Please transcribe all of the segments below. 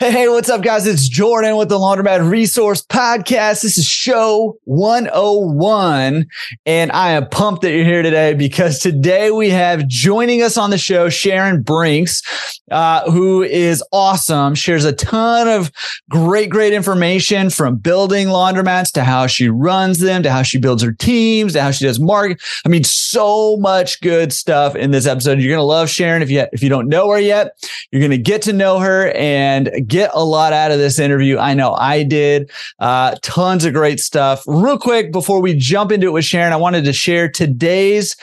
Hey, hey, what's up, guys? It's Jordan with the Laundromat Resource Podcast. This is show 101. And I am pumped that you're here today because today we have joining us on the show Sharon Brinks, uh, who is awesome, shares a ton of great, great information from building laundromats to how she runs them, to how she builds her teams, to how she does market. I mean, so much good stuff in this episode. You're going to love Sharon. If you, if you don't know her yet, you're going to get to know her and get a lot out of this interview. I know I did. Uh, tons of great stuff. Real quick, before we jump into it with Sharon, I wanted to share today's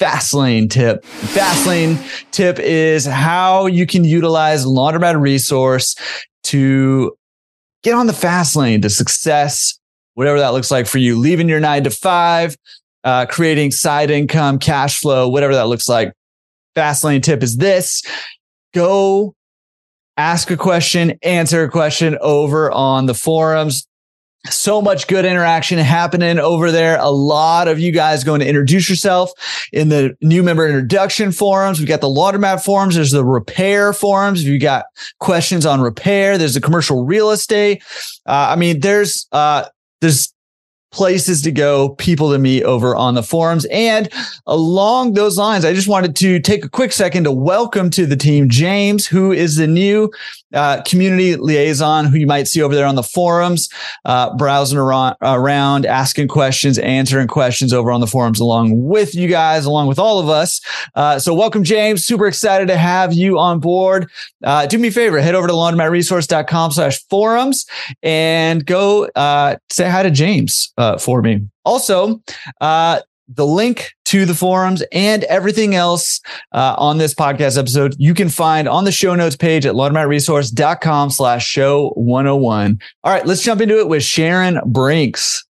Fastlane tip. Fastlane tip is how you can utilize Laundromat Resource to get on the fast lane to success, whatever that looks like for you, leaving your nine to five, uh, creating side income, cash flow, whatever that looks like. Fast lane tip is this go ask a question, answer a question over on the forums. So much good interaction happening over there. A lot of you guys going to introduce yourself in the new member introduction forums. We got the laundromat forums. There's the repair forums. If you got questions on repair, there's the commercial real estate. Uh, I mean, there's, uh, there's places to go, people to meet over on the forums. And along those lines, I just wanted to take a quick second to welcome to the team James, who is the new uh, community liaison who you might see over there on the forums, uh, browsing around, around, asking questions, answering questions over on the forums along with you guys, along with all of us. Uh, so welcome, James. Super excited to have you on board. Uh, do me a favor, head over to laundromatresource.com slash forums and go uh, say hi to James uh, for me. Also, the link to the forums and everything else uh, on this podcast episode you can find on the show notes page at laundromatresource.com slash show 101 all right let's jump into it with sharon brinks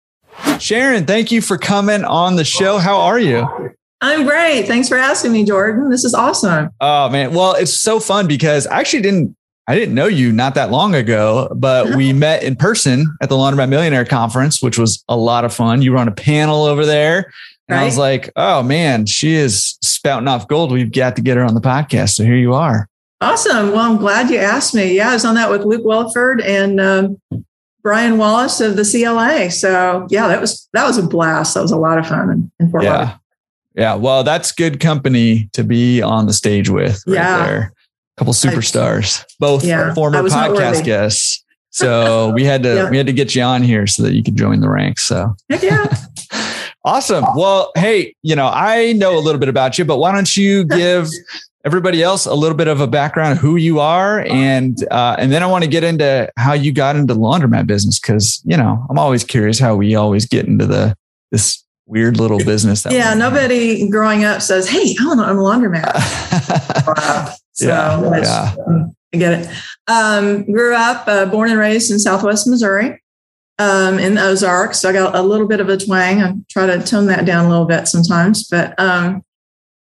sharon thank you for coming on the show how are you I'm great. Thanks for asking me, Jordan. This is awesome. Oh man. Well, it's so fun because I actually didn't I didn't know you not that long ago, but we met in person at the Laundromat Millionaire Conference, which was a lot of fun. You were on a panel over there. And right? I was like, oh man, she is spouting off gold. We've got to get her on the podcast. So here you are. Awesome. Well, I'm glad you asked me. Yeah, I was on that with Luke Williford and um, Brian Wallace of the CLA. So yeah, that was that was a blast. That was a lot of fun in, in Fort Yeah. Yeah. Well, that's good company to be on the stage with right yeah. there. A couple superstars, both yeah, former podcast guests. So we had to yeah. we had to get you on here so that you could join the ranks. So Heck yeah. Awesome. Well, hey, you know, I know a little bit about you, but why don't you give everybody else a little bit of a background who you are, and uh, and then I want to get into how you got into the laundromat business because you know I'm always curious how we always get into the this weird little business. yeah, nobody have. growing up says, "Hey, I want to own a laundromat." so yeah, yeah. I get it. Um, grew up, uh, born and raised in Southwest Missouri um, in the Ozarks. So I got a little bit of a twang. I try to tone that down a little bit sometimes. But um,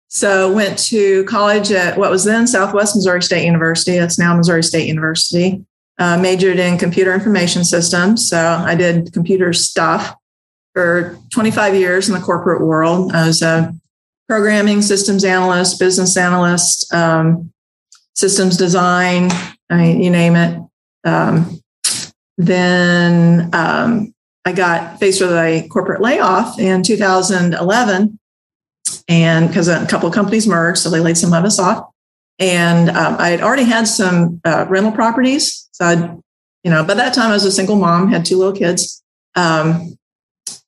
so went to college at what was then Southwest Missouri State University. It's now Missouri State University. Uh, majored in computer information systems. So I did computer stuff for 25 years in the corporate world. I was a programming systems analyst, business analyst, um, systems design, I mean, you name it. Um, then um, I got faced with a corporate layoff in 2011, and because a couple of companies merged, so they laid some of us off. And um, I had already had some uh, rental properties, so I, you know, by that time I was a single mom, had two little kids. Um,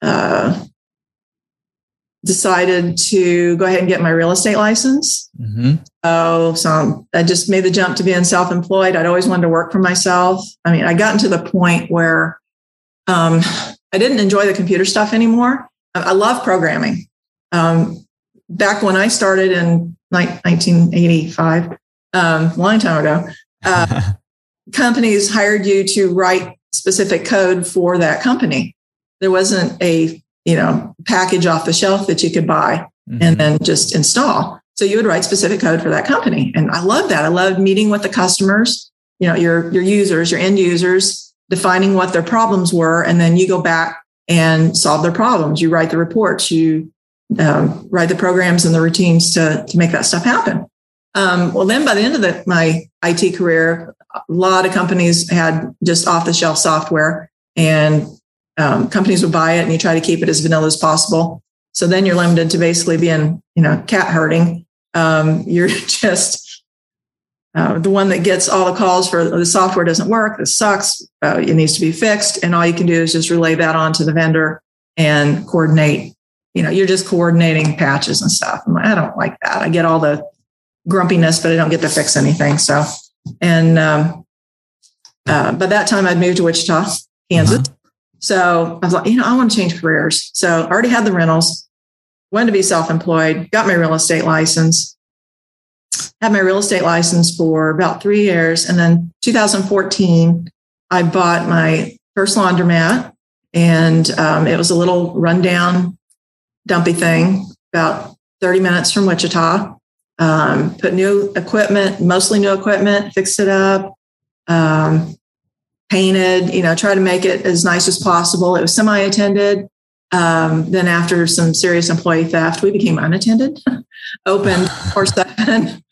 uh, decided to go ahead and get my real estate license. Mm-hmm. Oh, so I just made the jump to being self employed. I'd always wanted to work for myself. I mean, I gotten to the point where um, I didn't enjoy the computer stuff anymore. I, I love programming. Um, back when I started in like 1985, um, a long time ago, uh, companies hired you to write specific code for that company. There wasn't a you know, package off the shelf that you could buy mm-hmm. and then just install. So you would write specific code for that company. And I love that. I love meeting with the customers, you know, your, your users, your end users, defining what their problems were. And then you go back and solve their problems. You write the reports, you um, write the programs and the routines to, to make that stuff happen. Um, well, then by the end of the, my IT career, a lot of companies had just off the shelf software and um, companies would buy it and you try to keep it as vanilla as possible. So then you're limited to basically being, you know, cat herding. Um, you're just uh, the one that gets all the calls for the software doesn't work. This sucks. Uh, it needs to be fixed. And all you can do is just relay that on to the vendor and coordinate. You know, you're just coordinating patches and stuff. Like, i don't like that. I get all the grumpiness, but I don't get to fix anything. So, and um, uh, by that time, I'd moved to Wichita, Kansas. Uh-huh. So I was like, you know, I want to change careers. So I already had the rentals, wanted to be self employed, got my real estate license, had my real estate license for about three years. And then 2014, I bought my first laundromat and um, it was a little rundown, dumpy thing about 30 minutes from Wichita. Um, put new equipment, mostly new equipment, fixed it up. Um, painted, you know, try to make it as nice as possible. It was semi attended. Um, then, after some serious employee theft, we became unattended, open for seven.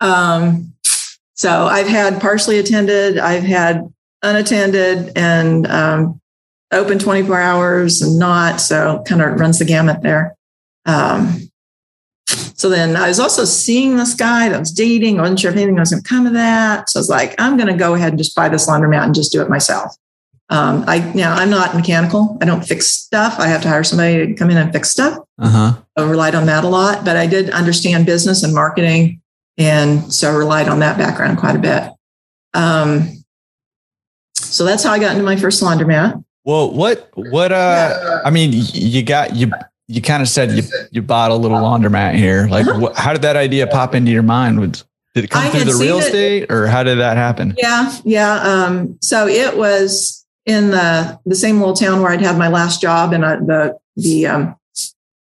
Um, so, I've had partially attended, I've had unattended, and um, open 24 hours and not. So, kind of runs the gamut there. Um, so then I was also seeing this guy that I was dating. I wasn't sure if anything was going to come of that. So I was like, I'm going to go ahead and just buy this laundromat and just do it myself. Um, I now I'm not mechanical. I don't fix stuff. I have to hire somebody to come in and fix stuff. Uh-huh. I relied on that a lot, but I did understand business and marketing, and so I relied on that background quite a bit. Um, so that's how I got into my first laundromat. Well, what what uh? I mean, you got you you kind of said you you bought a little laundromat here. Like, uh-huh. wh- how did that idea pop into your mind? With did it come I through the real estate, or how did that happen? Yeah, yeah. Um, so it was in the the same little town where I'd had my last job, and the the um,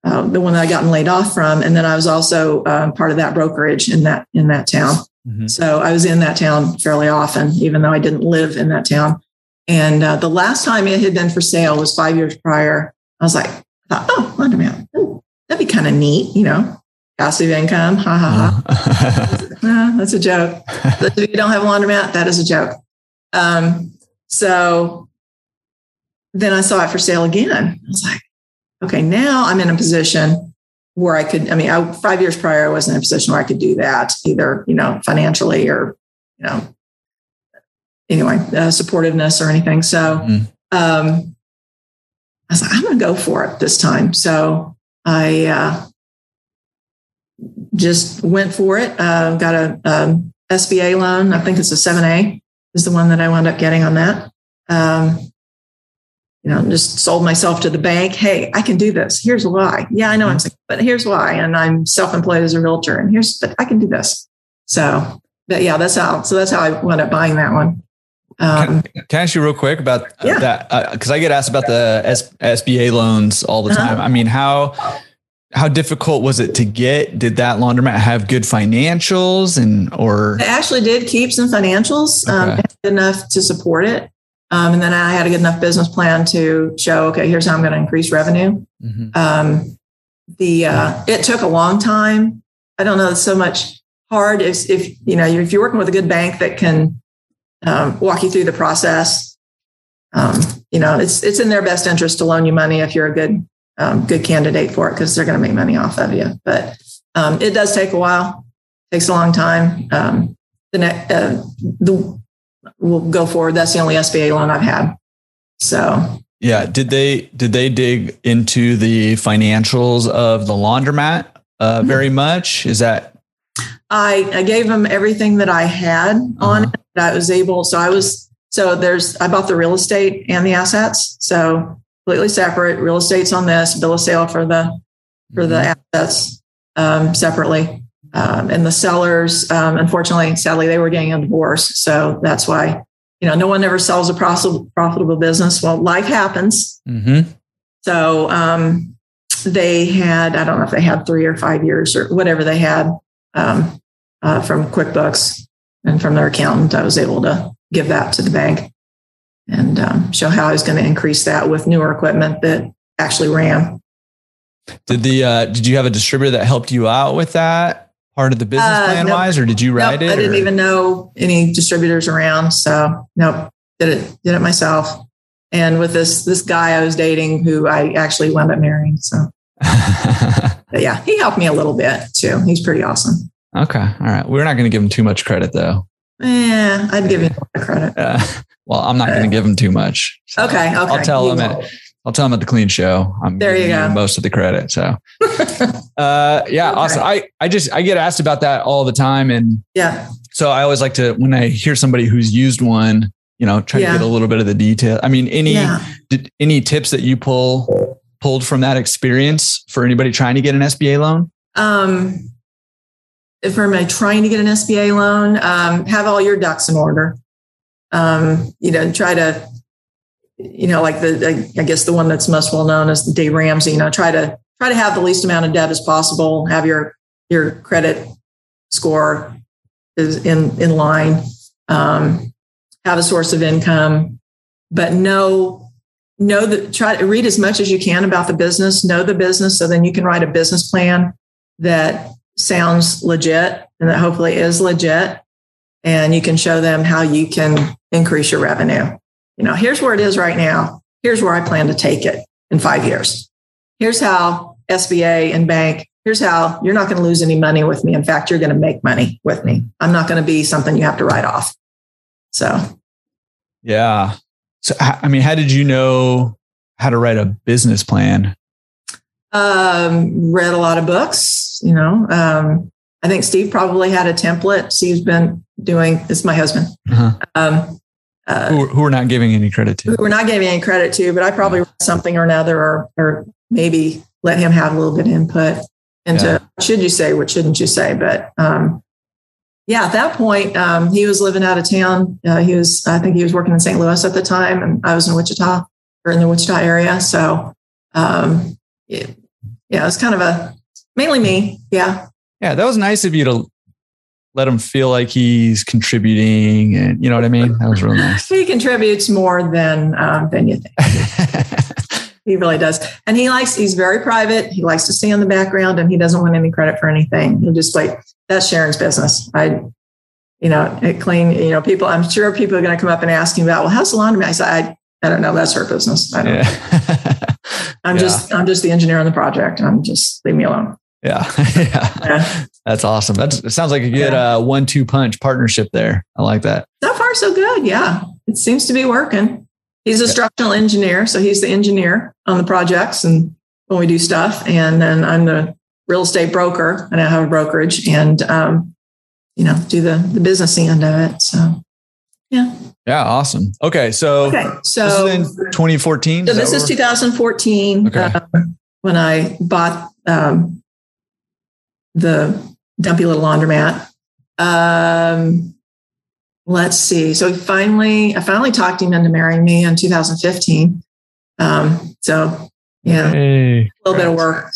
uh, the one that I gotten laid off from, and then I was also um, part of that brokerage in that in that town. Mm-hmm. So I was in that town fairly often, even though I didn't live in that town. And uh, the last time it had been for sale was five years prior. I was like, thought, oh, laundromat. that'd be kind of neat, you know, passive income. Ha ha ha. uh, that's a joke. if you don't have a laundromat, that is a joke. Um, so then I saw it for sale again. I was like, okay, now I'm in a position where I could, I mean, I, five years prior, I wasn't in a position where I could do that either, you know, financially or, you know, anyway, uh, supportiveness or anything. So, mm. um, I was like, I'm going to go for it this time. So I uh, just went for it. Uh, got a, um, SBA loan. I think it's a 7A is the one that I wound up getting on that. Um, you know, just sold myself to the bank. Hey, I can do this. Here's why. Yeah, I know I'm sick, but here's why. And I'm self-employed as a realtor, and here's, but I can do this. So, but yeah, that's how. So that's how I wound up buying that one. Um, can, can, I ask you real quick about yeah. that? Because uh, I get asked about the S- SBA loans all the uh-huh. time. I mean, how how difficult was it to get? Did that laundromat have good financials and or? I actually did keep some financials um, okay. um, enough to support it. Um, and then I had a good enough business plan to show, okay, here's how I'm going to increase revenue. Mm-hmm. Um, the uh, it took a long time. I don't know It's so much hard if, if you know if you're working with a good bank that can um, walk you through the process. Um, you know, it's it's in their best interest to loan you money if you're a good um, good candidate for it because they're going to make money off of you. But um, it does take a while. Takes a long time. Um, the next uh, the we'll go forward. That's the only SBA loan I've had. So yeah, did they did they dig into the financials of the laundromat uh, mm-hmm. very much? Is that I, I gave them everything that I had uh-huh. on it. I was able, so I was, so there's, I bought the real estate and the assets. So completely separate. Real estate's on this, bill of sale for the, for the mm-hmm. assets um, separately. Um, and the sellers, um, unfortunately, sadly, they were getting a divorce. So that's why, you know, no one ever sells a profitable business. Well, life happens. Mm-hmm. So um, they had, I don't know if they had three or five years or whatever they had um, uh, from QuickBooks and from their accountant. I was able to give that to the bank and um, show how I was going to increase that with newer equipment that actually ran. Did the uh, did you have a distributor that helped you out with that? part of the business uh, plan nope. wise, or did you write nope, it? I didn't or? even know any distributors around. So nope, did it, did it myself. And with this, this guy I was dating who I actually wound up marrying. So yeah, he helped me a little bit too. He's pretty awesome. Okay. All right. We're not going to give him too much credit though. Yeah, I'd give him a credit. Uh, well, I'm not going to give him too much. So okay. Okay. I'll tell him at, I'll tell him at the clean show. I'm there you go. most of the credit. So, uh, yeah, okay. awesome. I, I just, I get asked about that all the time. And yeah, so I always like to, when I hear somebody who's used one, you know, try yeah. to get a little bit of the detail. I mean, any, yeah. did, any tips that you pull pulled from that experience for anybody trying to get an SBA loan? Um, for my trying to get an SBA loan, um, have all your ducks in order. Um, you know, try to you know, like the, I guess the one that's most well known is the Dave Ramsey, you know, try to, try to have the least amount of debt as possible, have your, your credit score is in, in line, um, have a source of income, but know, know that try to read as much as you can about the business, know the business. So then you can write a business plan that sounds legit and that hopefully is legit. And you can show them how you can increase your revenue. You know, here's where it is right now. Here's where I plan to take it in five years. Here's how SBA and bank, here's how you're not going to lose any money with me. In fact, you're going to make money with me. I'm not going to be something you have to write off. So, yeah. So, I mean, how did you know how to write a business plan? Um, read a lot of books, you know. Um, I think Steve probably had a template. Steve's been doing, it's my husband. Uh-huh. Um, uh, who, who, we're not giving any credit to. We're not giving any credit to, but I probably yeah. something or another, or, or maybe let him have a little bit of input into yeah. should you say, what shouldn't you say? But um, yeah, at that point, um, he was living out of town. Uh, he was, I think he was working in St. Louis at the time, and I was in Wichita or in the Wichita area. So um, it, yeah, it was kind of a mainly me. Yeah. Yeah, that was nice of you to let him feel like he's contributing and you know what I mean? That was really nice. he contributes more than um, than you think. he really does. And he likes he's very private. He likes to stay in the background and he doesn't want any credit for anything. He just like that's Sharon's business. I you know, it clean, you know, people I'm sure people are going to come up and ask him about, well, how's the laundry? I said, I, I don't know. That's her business. I don't yeah. I'm yeah. just I'm just the engineer on the project. I'm just leave me alone. Yeah. yeah. That's awesome. That's, it sounds like a good yeah. uh, one two punch partnership there. I like that. So far, so good. Yeah. It seems to be working. He's a structural engineer. So he's the engineer on the projects and when we do stuff. And then I'm the real estate broker and I have a brokerage and, um, you know, do the, the business end of it. So, yeah. Yeah. Awesome. Okay. So, okay. So this is in 2014. So this is 2014 okay. Um, when I bought um, the dumpy little laundromat. Um, let's see. So finally, I finally talked him into marrying me in 2015. Um, so yeah, hey, a little bit of work,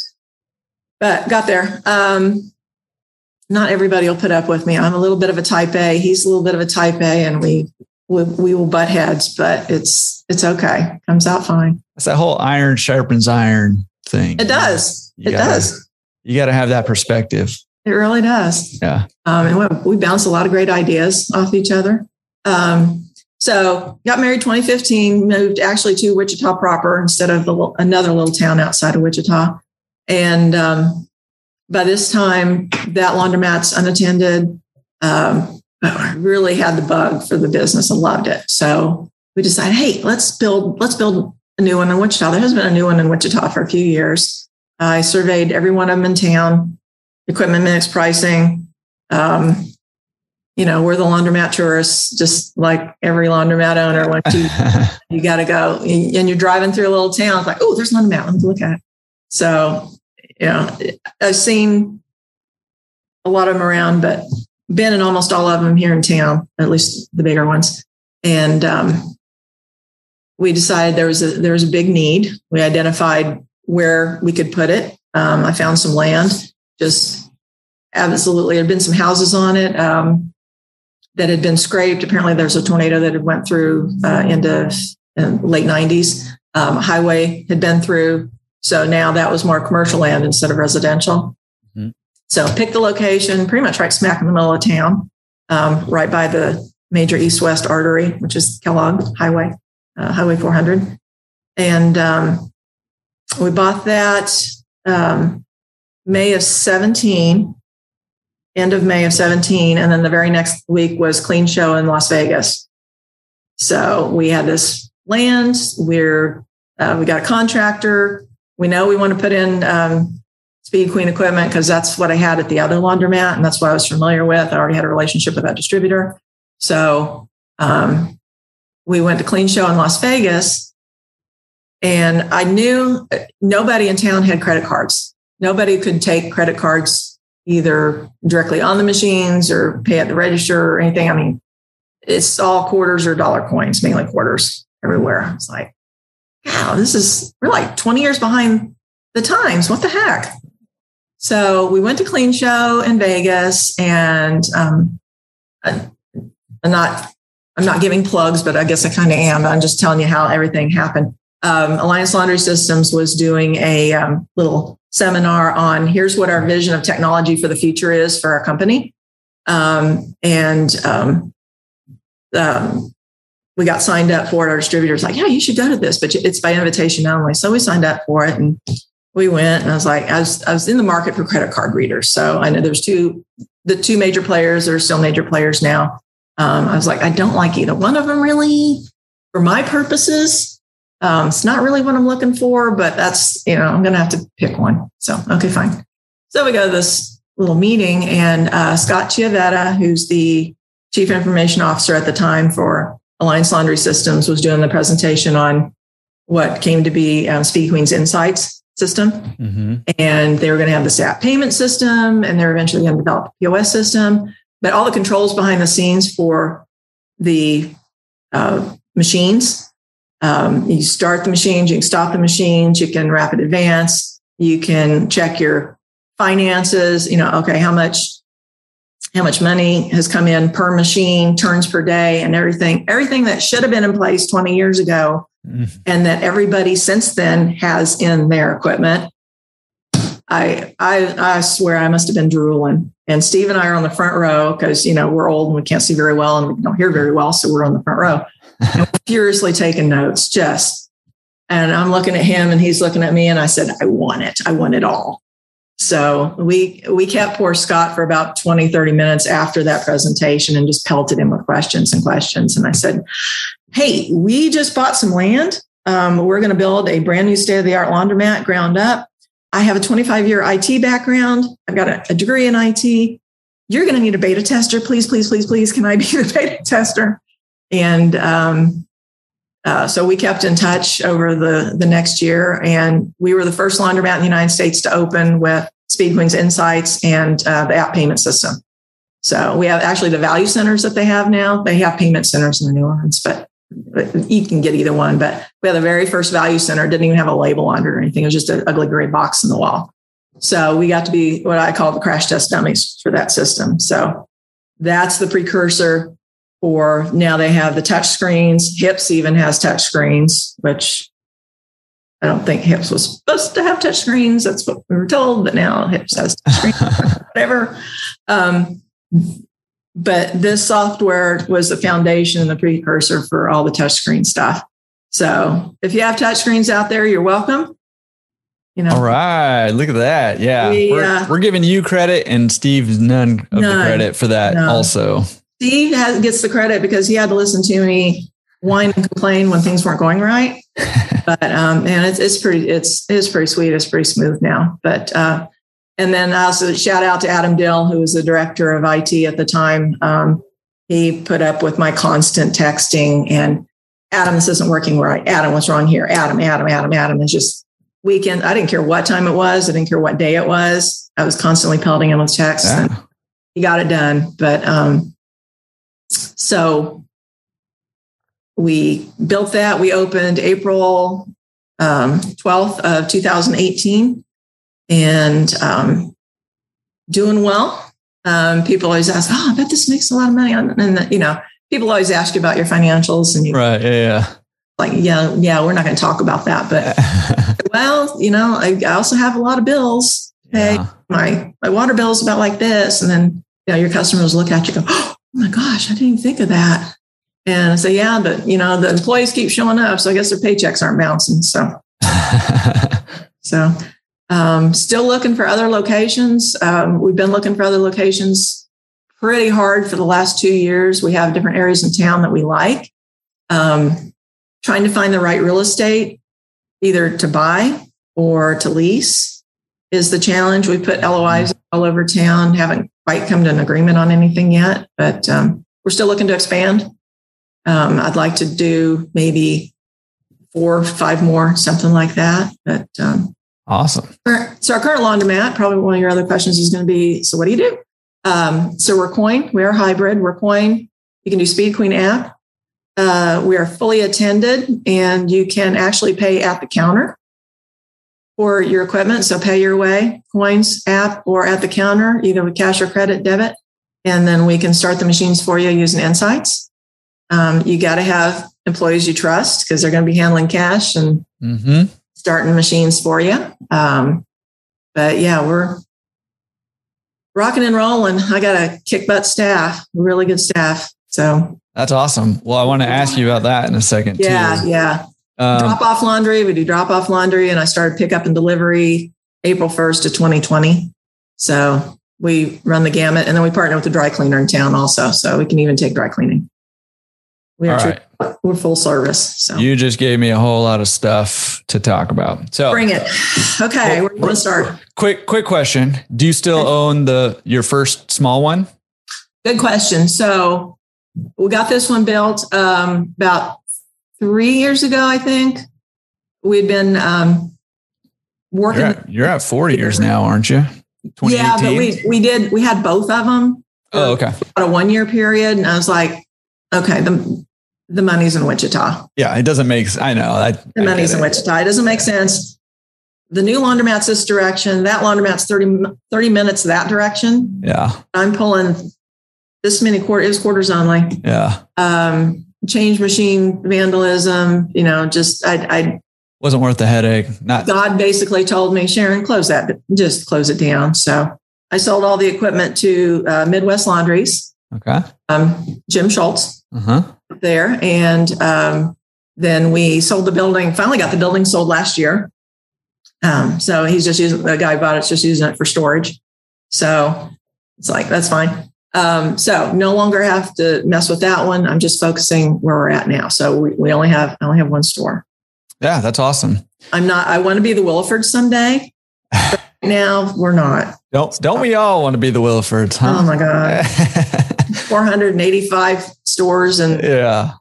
but got there. Um, not everybody will put up with me. I'm a little bit of a type A. He's a little bit of a type A, and we we, we will butt heads, but it's it's okay. Comes out fine. It's that whole iron sharpens iron thing. It does. You it gotta, does. You got to have that perspective. It really does. Yeah. Um, and we, we bounce a lot of great ideas off each other. Um, so got married 2015, moved actually to Wichita proper instead of the, another little town outside of Wichita. And um, by this time, that laundromat's unattended. Um, really had the bug for the business and loved it. So we decided, hey, let's build let's build a new one in Wichita. There has been a new one in Wichita for a few years. I surveyed every one of them in town equipment mix pricing. Um, you know, we're the laundromat tourists, just like every laundromat owner. Once you, you got to go and you're driving through a little town, it's like, oh, there's laundromat. Let me look at it. So, you know, I've seen a lot of them around, but been in almost all of them here in town, at least the bigger ones. And um, we decided there was a there was a big need. We identified where we could put it. Um, I found some land just absolutely. There had been some houses on it um, that had been scraped. Apparently, there's a tornado that had went through uh, into in late 90s. Um, highway had been through, so now that was more commercial land instead of residential. Mm-hmm. So pick the location, pretty much right smack in the middle of town, um, right by the major east-west artery, which is Kellogg Highway, uh, Highway 400. And um, we bought that um, May of 17, end of May of 17. And then the very next week was Clean Show in Las Vegas. So we had this land. We're uh, we got a contractor. We know we want to put in um, Speed Queen equipment because that's what I had at the other laundromat, and that's what I was familiar with. I already had a relationship with that distributor. So um, we went to Clean Show in Las Vegas, and I knew nobody in town had credit cards. Nobody could take credit cards either directly on the machines or pay at the register or anything. I mean, it's all quarters or dollar coins, mainly quarters everywhere. It's like, wow, this is, we're like 20 years behind the times. What the heck? So we went to Clean Show in Vegas, and um, I, I'm not I'm not giving plugs, but I guess I kind of am. I'm just telling you how everything happened. Um, Alliance Laundry Systems was doing a um, little seminar on here's what our vision of technology for the future is for our company, um, and um, um, we got signed up for it. Our distributors like, yeah, you should go to this, but it's by invitation only. So we signed up for it, and we went and I was like, I was, I was in the market for credit card readers. So I know there's two, the two major players are still major players now. Um, I was like, I don't like either one of them really for my purposes. Um, it's not really what I'm looking for, but that's, you know, I'm going to have to pick one. So, okay, fine. So we go to this little meeting and uh, Scott Chiavetta, who's the chief information officer at the time for Alliance Laundry Systems, was doing the presentation on what came to be um, Speed Queen's Insights system. Mm-hmm. And they were going to have the SAP payment system and they're eventually going to develop a POS system. But all the controls behind the scenes for the uh, machines, um, you start the machines, you can stop the machines, you can rapid advance, you can check your finances, you know, okay, how much how much money has come in per machine, turns per day, and everything, everything that should have been in place 20 years ago mm-hmm. and that everybody since then has in their equipment. I, I I swear I must have been drooling. And Steve and I are on the front row because you know we're old and we can't see very well and we don't hear very well, so we're on the front row. Furiously taking notes, just. And I'm looking at him and he's looking at me, and I said, I want it. I want it all. So we we kept poor Scott for about 20, 30 minutes after that presentation and just pelted him with questions and questions. And I said, Hey, we just bought some land. Um, we're going to build a brand new state of the art laundromat ground up. I have a 25 year IT background. I've got a, a degree in IT. You're going to need a beta tester. Please, please, please, please. Can I be the beta tester? And um, uh, so we kept in touch over the, the next year, and we were the first laundromat in the United States to open with Speed Queen's Insights and uh, the app payment system. So we have actually the value centers that they have now. They have payment centers in the new ones, but you can get either one. But we had the very first value center, didn't even have a label on it or anything. It was just an ugly gray box in the wall. So we got to be what I call the crash test dummies for that system. So that's the precursor or now they have the touch screens. Huebsch even has touch screens, which I don't think Huebsch was supposed to have touch screens. That's what we were told, but now Huebsch has touch screens, whatever. Um, but this software was the foundation and the precursor for all the touchscreen stuff. So if you have touchscreens out there, you're welcome. You know. All right, look at that. Yeah, we, we're, uh, we're, giving you credit, and Steve's none of none, the credit for that. None. Also, Steve has, gets the credit because he had to listen to me whine and complain when things weren't going right. but um, man, it's it's pretty it's it's pretty sweet. It's pretty smooth now. But uh, and then also shout out to Adam Dill, who was the director of IT at the time. Um, he put up with my constant texting and Adam, this isn't working right. Adam, what's wrong here? Adam, Adam, Adam, Adam. It's just weekend. I didn't care what time it was. I didn't care what day it was. I was constantly pelting him with texts. Yeah. he got it done. But um, so we built that. We opened April um, 12th of 2018 and um, doing well. Um, people always ask, "Oh, I bet this makes a lot of money." And you know, people always ask you about your financials, and you right, yeah, yeah. like, yeah, yeah, we're not going to talk about that. But well, you know, I, I, also have a lot of bills. Okay, yeah. my my water bill is about like this, and then you know your customers look at you, go, oh my gosh, I didn't even think of that. And I say, yeah, but you know the employees keep showing up, so I guess their paychecks aren't bouncing. So, so um, still looking for other locations. Um, we've been looking for other locations pretty hard for the last two years. We have different areas in town that we like. Um, trying to find the right real estate, either to buy or to lease, is the challenge. We put LOIs all over town, haven't quite come to an agreement on anything yet, but um, we're still looking to expand. Um, I'd like to do maybe four, five more, something like that. But um, awesome. So our current laundromat, probably one of your other questions is going to be, so what do you do? Um, so we're coin. We are hybrid. We're coin. You can do Speed Queen app. Uh, we are fully attended, and you can actually pay at the counter for your equipment. So pay your way, coins app, or at the counter, either with cash or credit, debit, and then we can start the machines for you using Insights. Um, you got to have employees you trust because they're going to be handling cash and mm-hmm. starting machines for you. Um, but yeah, we're rocking and rolling. I got a kick butt staff, really good staff. So that's awesome. Well, I want to ask you about that in a second. Yeah, too. yeah. Um, drop off laundry. We do drop off laundry, and I started pick up and delivery April first of 2020. So we run the gamut, and then we partner with the dry cleaner in town also, so we can even take dry cleaning. We are right. we're full service. So you just gave me a whole lot of stuff to talk about. So bring it. Okay, well, we're going to start. Quick, quick question: Do you still okay. own the your first small one? Good question. So we got this one built um, about three years ago, I think. We'd been um, working. You're at, you're at 40 years now, aren't you? Yeah, but we we did we had both of them. Oh, okay. About a one year period, and I was like, okay, the the money's in Wichita. Yeah, it doesn't make. I know I, the money's in Wichita. It doesn't make sense. The new laundromat's this direction. That laundromat's 30, 30 minutes that direction. Yeah, I'm pulling this many quarters quarters only. Yeah. Um, change machine vandalism. You know, just I, I wasn't worth the headache. Not God basically told me, Sharon, close that, just close it down. So I sold all the equipment to uh, Midwest Laundries. Okay. Um, Jim Schultz uh-huh. there, and um, then we sold the building. Finally, got the building sold last year. Um, so he's just using the guy bought it's just using it for storage. So it's like that's fine. Um, so no longer have to mess with that one. I'm just focusing where we're at now. So we, we only have I only have one store. Yeah, that's awesome. I'm not. I want to be the Williford someday. now we're not. Don't don't we all want to be the Willifords? Huh? Oh my god, 485 stores and yeah,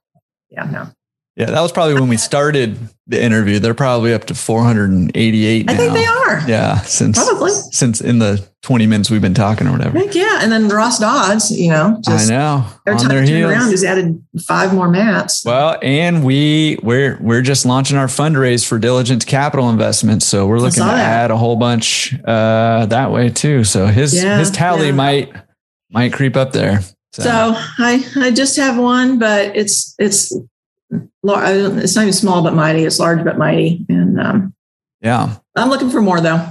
yeah, no. Yeah, that was probably when we started the interview. They're probably up to 488 now. I think they are. Yeah, since probably since in the 20 minutes we've been talking or whatever. Heck yeah, and then Ross Dodds, you know, just I know every time their heels. around, just added five more mats. Well, and we we're we're just launching our fundraise for Diligence Capital Investments, so we're looking to that. add a whole bunch uh, that way too. So his yeah, his tally yeah. might might creep up there. So. so I I just have one, but it's it's it's not even small but mighty. It's large but mighty. And um, yeah, I'm looking for more though.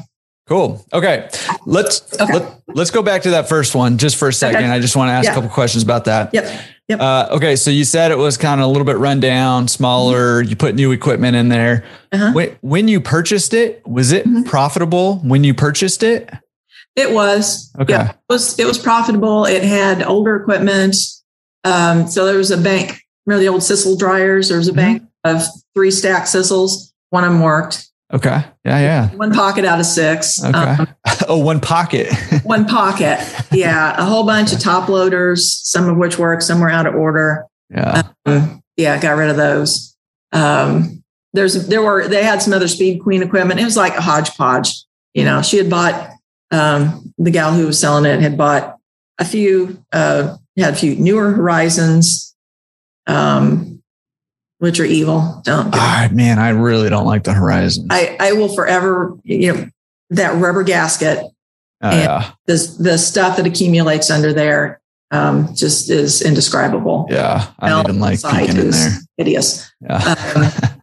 Cool. Okay. Let's okay. Let, us go back to that first one just for a second. Okay. I just want to ask yeah. a couple questions about that. Yep. Yep. Uh, okay. So you said it was kind of a little bit run down, smaller. Mm-hmm. You put new equipment in there. Uh-huh. When, when you purchased it, was it mm-hmm. profitable when you purchased it? It was. Okay. It was. It was profitable. It had older equipment. Um, so there was a bank remember the old Cissell dryers? There was a mm-hmm. bank of three stack Cissells. One of them worked. Okay. Yeah. Yeah. One pocket out of six. Okay. Um, oh, one pocket. one pocket. Yeah. A whole bunch of top loaders, some of which work, some were out of order. Yeah. Um, yeah. Got rid of those. Um, there's, there were, they had some other Speed Queen equipment. It was like a hodgepodge. You know, she had bought, um, the gal who was selling it had bought a few, uh, had a few newer Horizons, um, which are evil. Don't. Ah, man, I really don't like the Horizon. I, I will forever, you know, that rubber gasket oh, and yeah. the, the stuff that accumulates under there um, just is indescribable. Yeah. I don't even like peeking in there. Hideous. Yeah. um,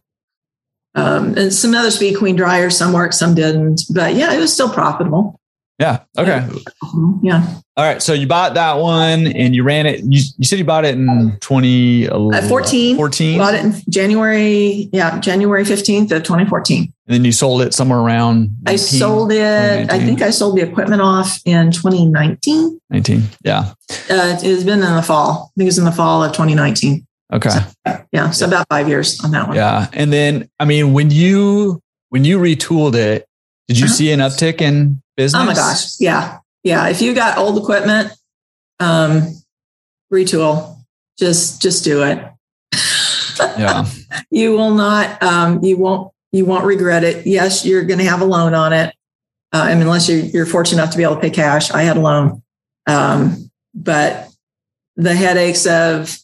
um, and some others Speed Queen dryers, some worked, some didn't. But yeah, it was still profitable. Yeah. Okay. Yeah. All right. So you bought that one and you ran it. You, you said you bought it in 2014. 14. 14. Bought it in January. Yeah. January 15th of 2014. And then you sold it somewhere around. 19, I sold it. I think I sold the equipment off in 2019. 19. Yeah. Uh, it's been in the fall. I think it was in the fall of 2019. Okay. So, yeah. So about five years on that one. Yeah. And then, I mean, when you, when you retooled it, did you uh-huh. see an uptick in business? Oh my gosh. Yeah. Yeah. If you got old equipment, um, retool, just, just do it. yeah. you will not, um, you won't, you won't regret it. Yes, you're going to have a loan on it. Uh, I mean, unless you're, you're fortunate enough to be able to pay cash. I had a loan. Um, but the headaches of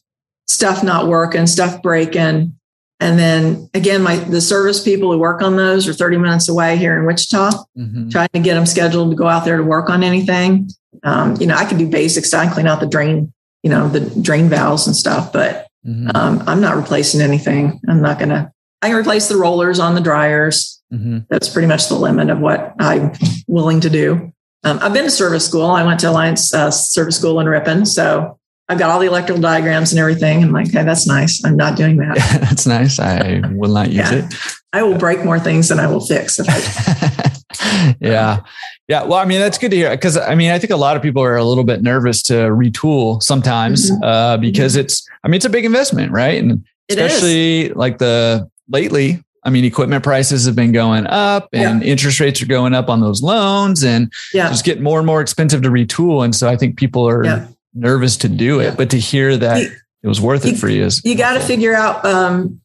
stuff not working, stuff breaking, and then again, my the service people who work on those are 30 minutes away here in Wichita, mm-hmm. trying to get them scheduled to go out there to work on anything. Um, you know, I could do basic stuff, clean out the drain, you know, the drain valves and stuff, but mm-hmm. um, I'm not replacing anything. I'm not gonna I can replace the rollers on the dryers. Mm-hmm. That's pretty much the limit of what I'm willing to do. Um, I've been to service school. I went to Alliance uh, Service School in Ripon, so I've got all the electrical diagrams and everything. I'm like, okay, that's nice. I'm not doing that. that's nice. I will not use yeah. it. I will break more things than I will fix. yeah. Yeah. Well, I mean, that's good to hear. Cause I mean, I think a lot of people are a little bit nervous to retool sometimes mm-hmm. uh, because mm-hmm. it's, I mean, it's a big investment, right? And especially like the lately, I mean, equipment prices have been going up and yeah. interest rates are going up on those loans and yeah. just get more and more expensive to retool. And so I think people are, yeah nervous to do it, but to hear that you, it was worth it for you is you got to figure out um,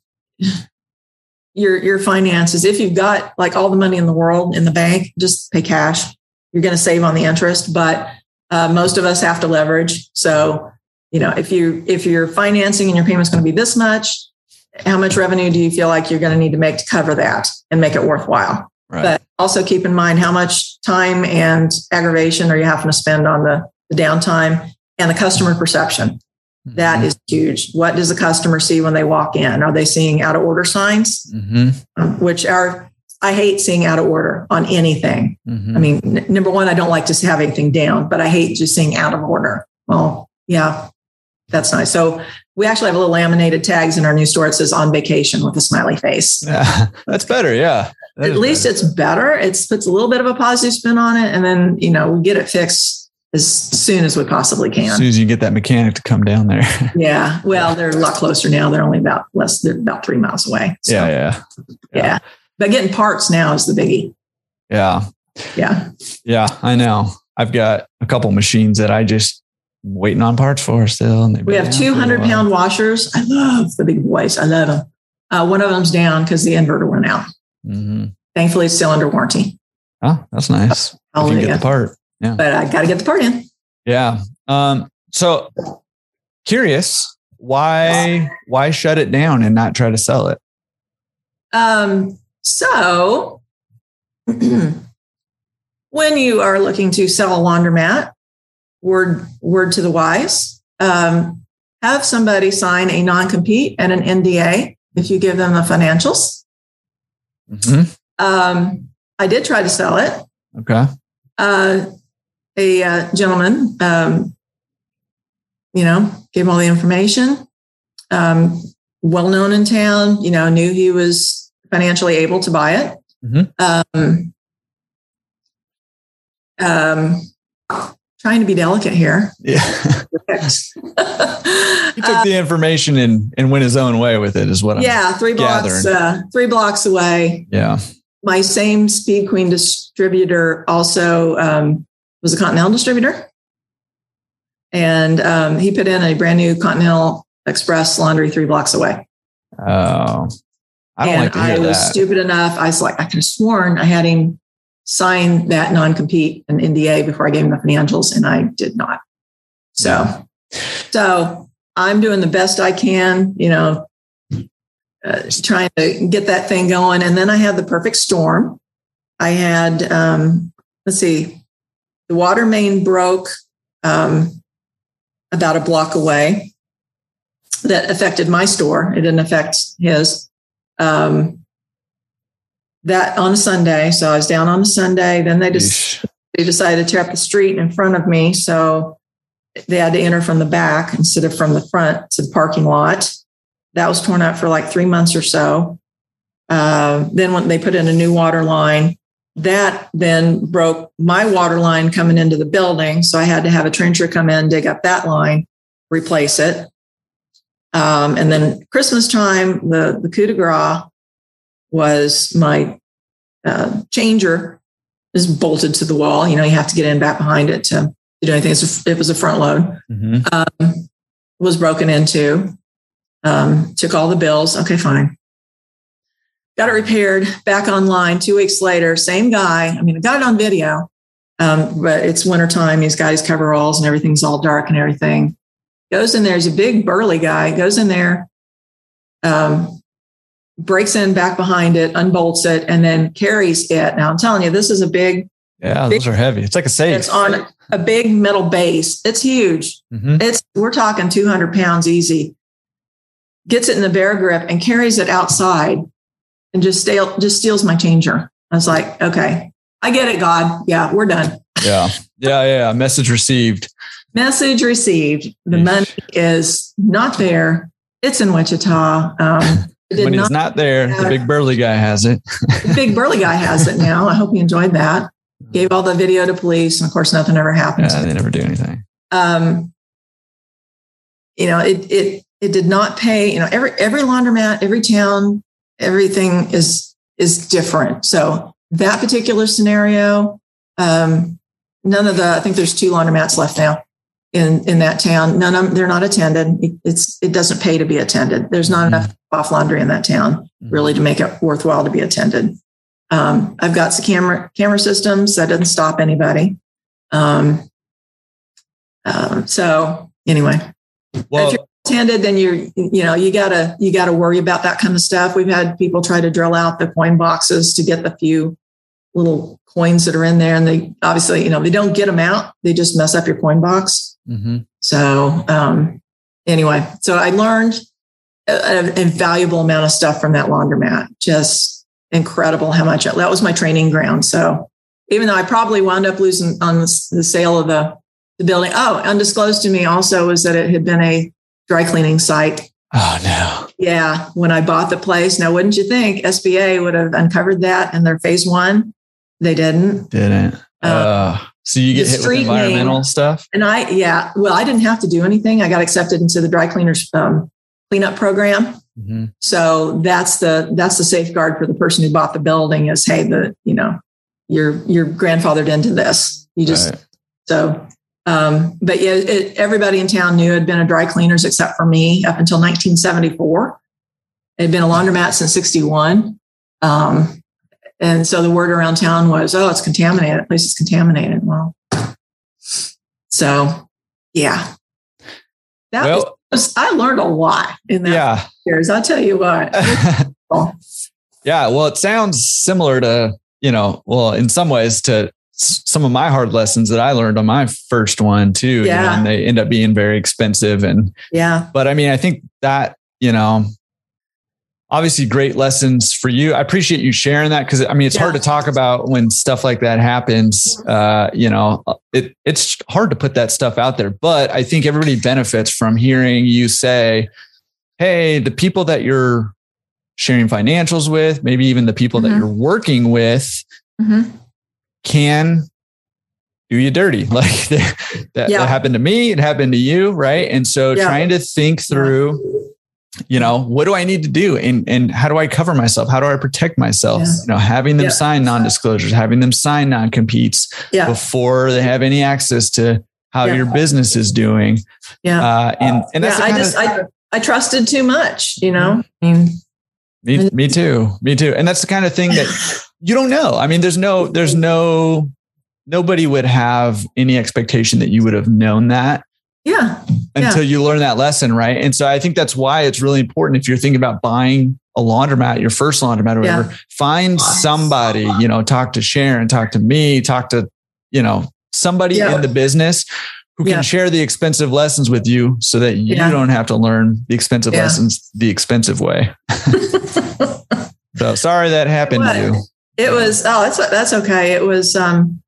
your your finances. If you've got like all the money in the world in the bank, just pay cash. You're going to save on the interest, but uh, most of us have to leverage. So you know if you if you're financing and your payment's going to be this much, how much revenue do you feel like you're going to need to make to cover that and make it worthwhile? Right. But also keep in mind how much time and aggravation are you having to spend on the, the downtime and the customer perception. That mm-hmm. is huge. What does the customer see when they walk in? Are they seeing out of order signs? Mm-hmm. Um, which are, I hate seeing out of order on anything. Mm-hmm. I mean, n- number one, I don't like to have anything down, but I hate just seeing out of order. Well, yeah, that's nice. So we actually have a little laminated tags in our new store. It says on vacation with a smiley face. Yeah, that's better. Yeah. That At least better. it's better. It puts a little bit of a positive spin on it. And then, you know, we get it fixed as soon as we possibly can. As soon as you get that mechanic to come down there. yeah. Well, they're a lot closer now. They're only about less, they're about three miles away. So, yeah, yeah, yeah. Yeah. But getting parts now is the biggie. Yeah. Yeah. Yeah. I know. I've got a couple machines that I just waiting on parts for still. we have 200 pound washers. I love the big boys. I love them. Uh, one of them's down because the inverter went out. Mm-hmm. Thankfully, it's still under warranty. Oh, that's nice. I'll you get the part. Yeah. But I got to get the part in. Yeah. Um, so curious, why why shut it down and not try to sell it? Um, so when you are looking to sell a laundromat, word word to the wise, um, have somebody sign a non-compete and an NDA if you give them the financials. Mm-hmm. Um, I did try to sell it. Okay. Uh, a uh, gentleman, um, you know, gave all the information. Um, well known in town, you know, knew he was financially able to buy it. Mm-hmm. Um, um, trying to be delicate here. Yeah. he took the information and, and went his own way with it, is what I'm yeah, three blocks, uh, three blocks away. Yeah. My same Speed Queen distributor also um, was a Continental distributor. And um, he put in a brand new Continental Express laundry three blocks away. Oh, I don't and like to hear I was that. stupid enough. I was like, I could have sworn I had him sign that non compete and NDA before I gave him the financials, and I did not. So, so I'm doing the best I can, you know, uh, trying to get that thing going. And then I had the perfect storm. I had, um, let's see, the water main broke um, about a block away. That affected my store. It didn't affect his. Um, that on a Sunday. So I was down on a Sunday. Then they just they decided to tear up the street in front of me. So they had to enter from the back instead of from the front to the parking lot. That was torn up for like three months or so. Uh, then when they put in a new water line, that then broke my water line coming into the building. So I had to have a trencher come in, dig up that line, replace it. Um, and then Christmas time, the, the coup de grace was my uh, changer is bolted to the wall. You know, you have to get in back behind it to, do anything. It was a front load. Mm-hmm. Um, was broken into. Um, took all the bills. Okay, fine. Got it repaired. Back online two weeks later. Same guy. I mean, I got it on video, um, but it's wintertime. He's got his coveralls and everything's all dark and everything. Goes in there. He's a big burly guy. Goes in there. Um, breaks in back behind it, unbolts it, and then carries it. Now I'm telling you, this is a big. Yeah, big, those are heavy. It's like a safe. It's on a big metal base. It's huge. Mm-hmm. It's we're talking 200 pounds easy. Gets it in the bear grip and carries it outside, and just stale, just steals my changer. I was like, okay, I get it, God. Yeah, we're done. Yeah, yeah, yeah. Message received. Message received. The money is not there. It's in Wichita. Um, when not, he's not there, the big burly guy has it. the big burly guy has it now. I hope you enjoyed that. Gave all the video to police, and of course, nothing ever happened. Yeah, they never do anything. Um, you know, it it it did not pay. You know, every every laundromat, every town, everything is is different. So that particular scenario, um, none of the. I think there's two laundromats left now in in that town. None of them, they're not attended. It, it's it doesn't pay to be attended. There's not mm-hmm. enough off laundry in that town mm-hmm. really to make it worthwhile to be attended. Um, I've got some camera camera systems that doesn't stop anybody. Um, um, so anyway, well, attended, then you're you know you gotta you gotta worry about that kind of stuff. We've had people try to drill out the coin boxes to get the few little coins that are in there, and they obviously you know they don't get them out. They just mess up your coin box. Mm-hmm. So um, anyway, so I learned an invaluable amount of stuff from that laundromat. Just incredible how much that was my training ground. So even though I probably wound up losing on the, the sale of the, the building. Oh, undisclosed to me also was that it had been a dry cleaning site. Oh no. Yeah. When I bought the place. Now, wouldn't you think SBA would have uncovered that in their phase one? They didn't. Didn't. Uh, uh, so you get hit with environmental name, stuff? And I, yeah, well, I didn't have to do anything. I got accepted into the dry cleaners um, cleanup program. Mm-hmm. So that's the that's the safeguard for the person who bought the building is hey the you know you're you're grandfathered into this you just right. so um, but yeah it, everybody in town knew had been a dry cleaners except for me up until 1974 it had been a laundromat since 61 um, and so the word around town was, oh, it's contaminated. The place is contaminated. Well, so yeah. That well, was, I learned a lot in that yeah. years. I'll tell you what. yeah. Well, it sounds similar to, you know, well, in some ways to some of my hard lessons that I learned on my first one too. Yeah. You know, and they end up being very expensive. And yeah. But I mean, I think that, you know, obviously great lessons for you. I appreciate you sharing that because I mean it's yeah. hard to talk about when stuff like that happens. Uh, you know, it it's hard to put that stuff out there, but I think everybody benefits from hearing you say, "Hey, the people that you're sharing financials with, maybe even the people mm-hmm. that you're working with, mm-hmm. Can." Do you dirty like that, that, yeah. that happened to me? It happened to you, right? And so, yeah. trying to think through you know what do i need to do and and how do i cover myself how do i protect myself yeah. you know having them yeah. sign non-disclosures having them sign non-competes yeah. before they have any access to how your business is doing yeah uh, and and that's i just of, I, I trusted too much you know I mean, me, me too me too and that's the kind of thing that you don't know i mean there's no there's no nobody would have any expectation that you would have known that yeah. Until yeah. you learn that lesson, right? And so I think that's why it's really important if you're thinking about buying a laundromat, your first laundromat or whatever, yeah. find somebody, you know, talk to Sharon, talk to me, talk to, you know, somebody yeah. in the business who can share the expensive lessons with you so that you don't have to learn the expensive lessons the expensive way. so sorry that happened to you. It was, oh, that's, that's okay. It was, um,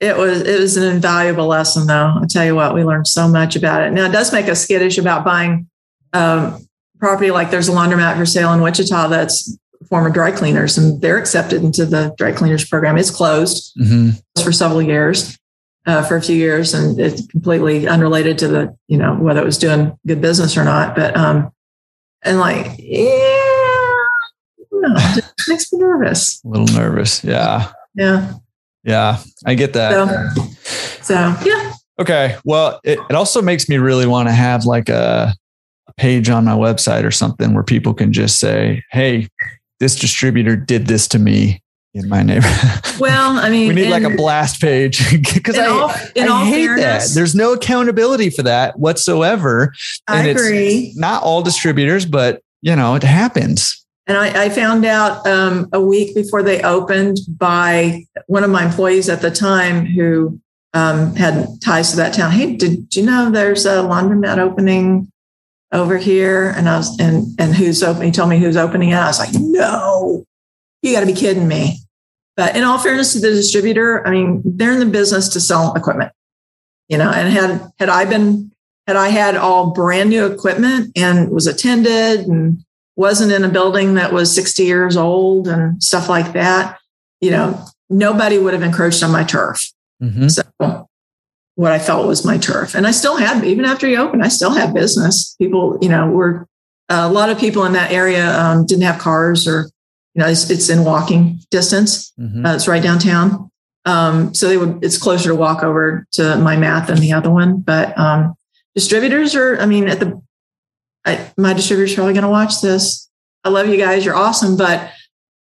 it was it was an invaluable lesson though. I'll tell you what, we learned so much about it. Now it does make us skittish about buying um, property like there's a laundromat for sale in Wichita that's former dry cleaners and they're accepted into the dry cleaners program. It's closed mm-hmm. for several years, uh, for a few years, and it's completely unrelated to the, you know, whether it was doing good business or not. But, um, and like, yeah, no, it makes me nervous. A little nervous. Yeah. Yeah. Yeah. I get that. So, so yeah. Okay. Well, it, it also makes me really want to have like a, page on my website or something where people can just say, Hey, this distributor did this to me in my neighborhood. Well, I mean, we need like a blast page because I, all, I hate fairness, that. There's no accountability for that whatsoever. And I agree. not all distributors, but you know, it happens. And I, I found out um, a week before they opened by one of my employees at the time who um, had ties to that town. Hey, did you know there's a laundromat opening over here? And I was, and, and who's opening? He told me who's opening it. I was like, no, you got to be kidding me. But in all fairness to the distributor, I mean, they're in the business to sell equipment, you know, and had, had I been, had I had all brand new equipment and was attended and wasn't in a building that was 60 years old and stuff like that, you know, nobody would have encroached on my turf. Mm-hmm. So what I felt was my turf. And I still had, even after he opened, I still had business. People, you know, were uh, a lot of people in that area um, didn't have cars or, you know, it's, it's in walking distance. Mm-hmm. Uh, it's right downtown. Um, so they would, it's closer to walk over to my math than the other one. But um, distributors are, I mean, at the, I, my distributor's probably going to watch this. I love you guys. You're awesome. But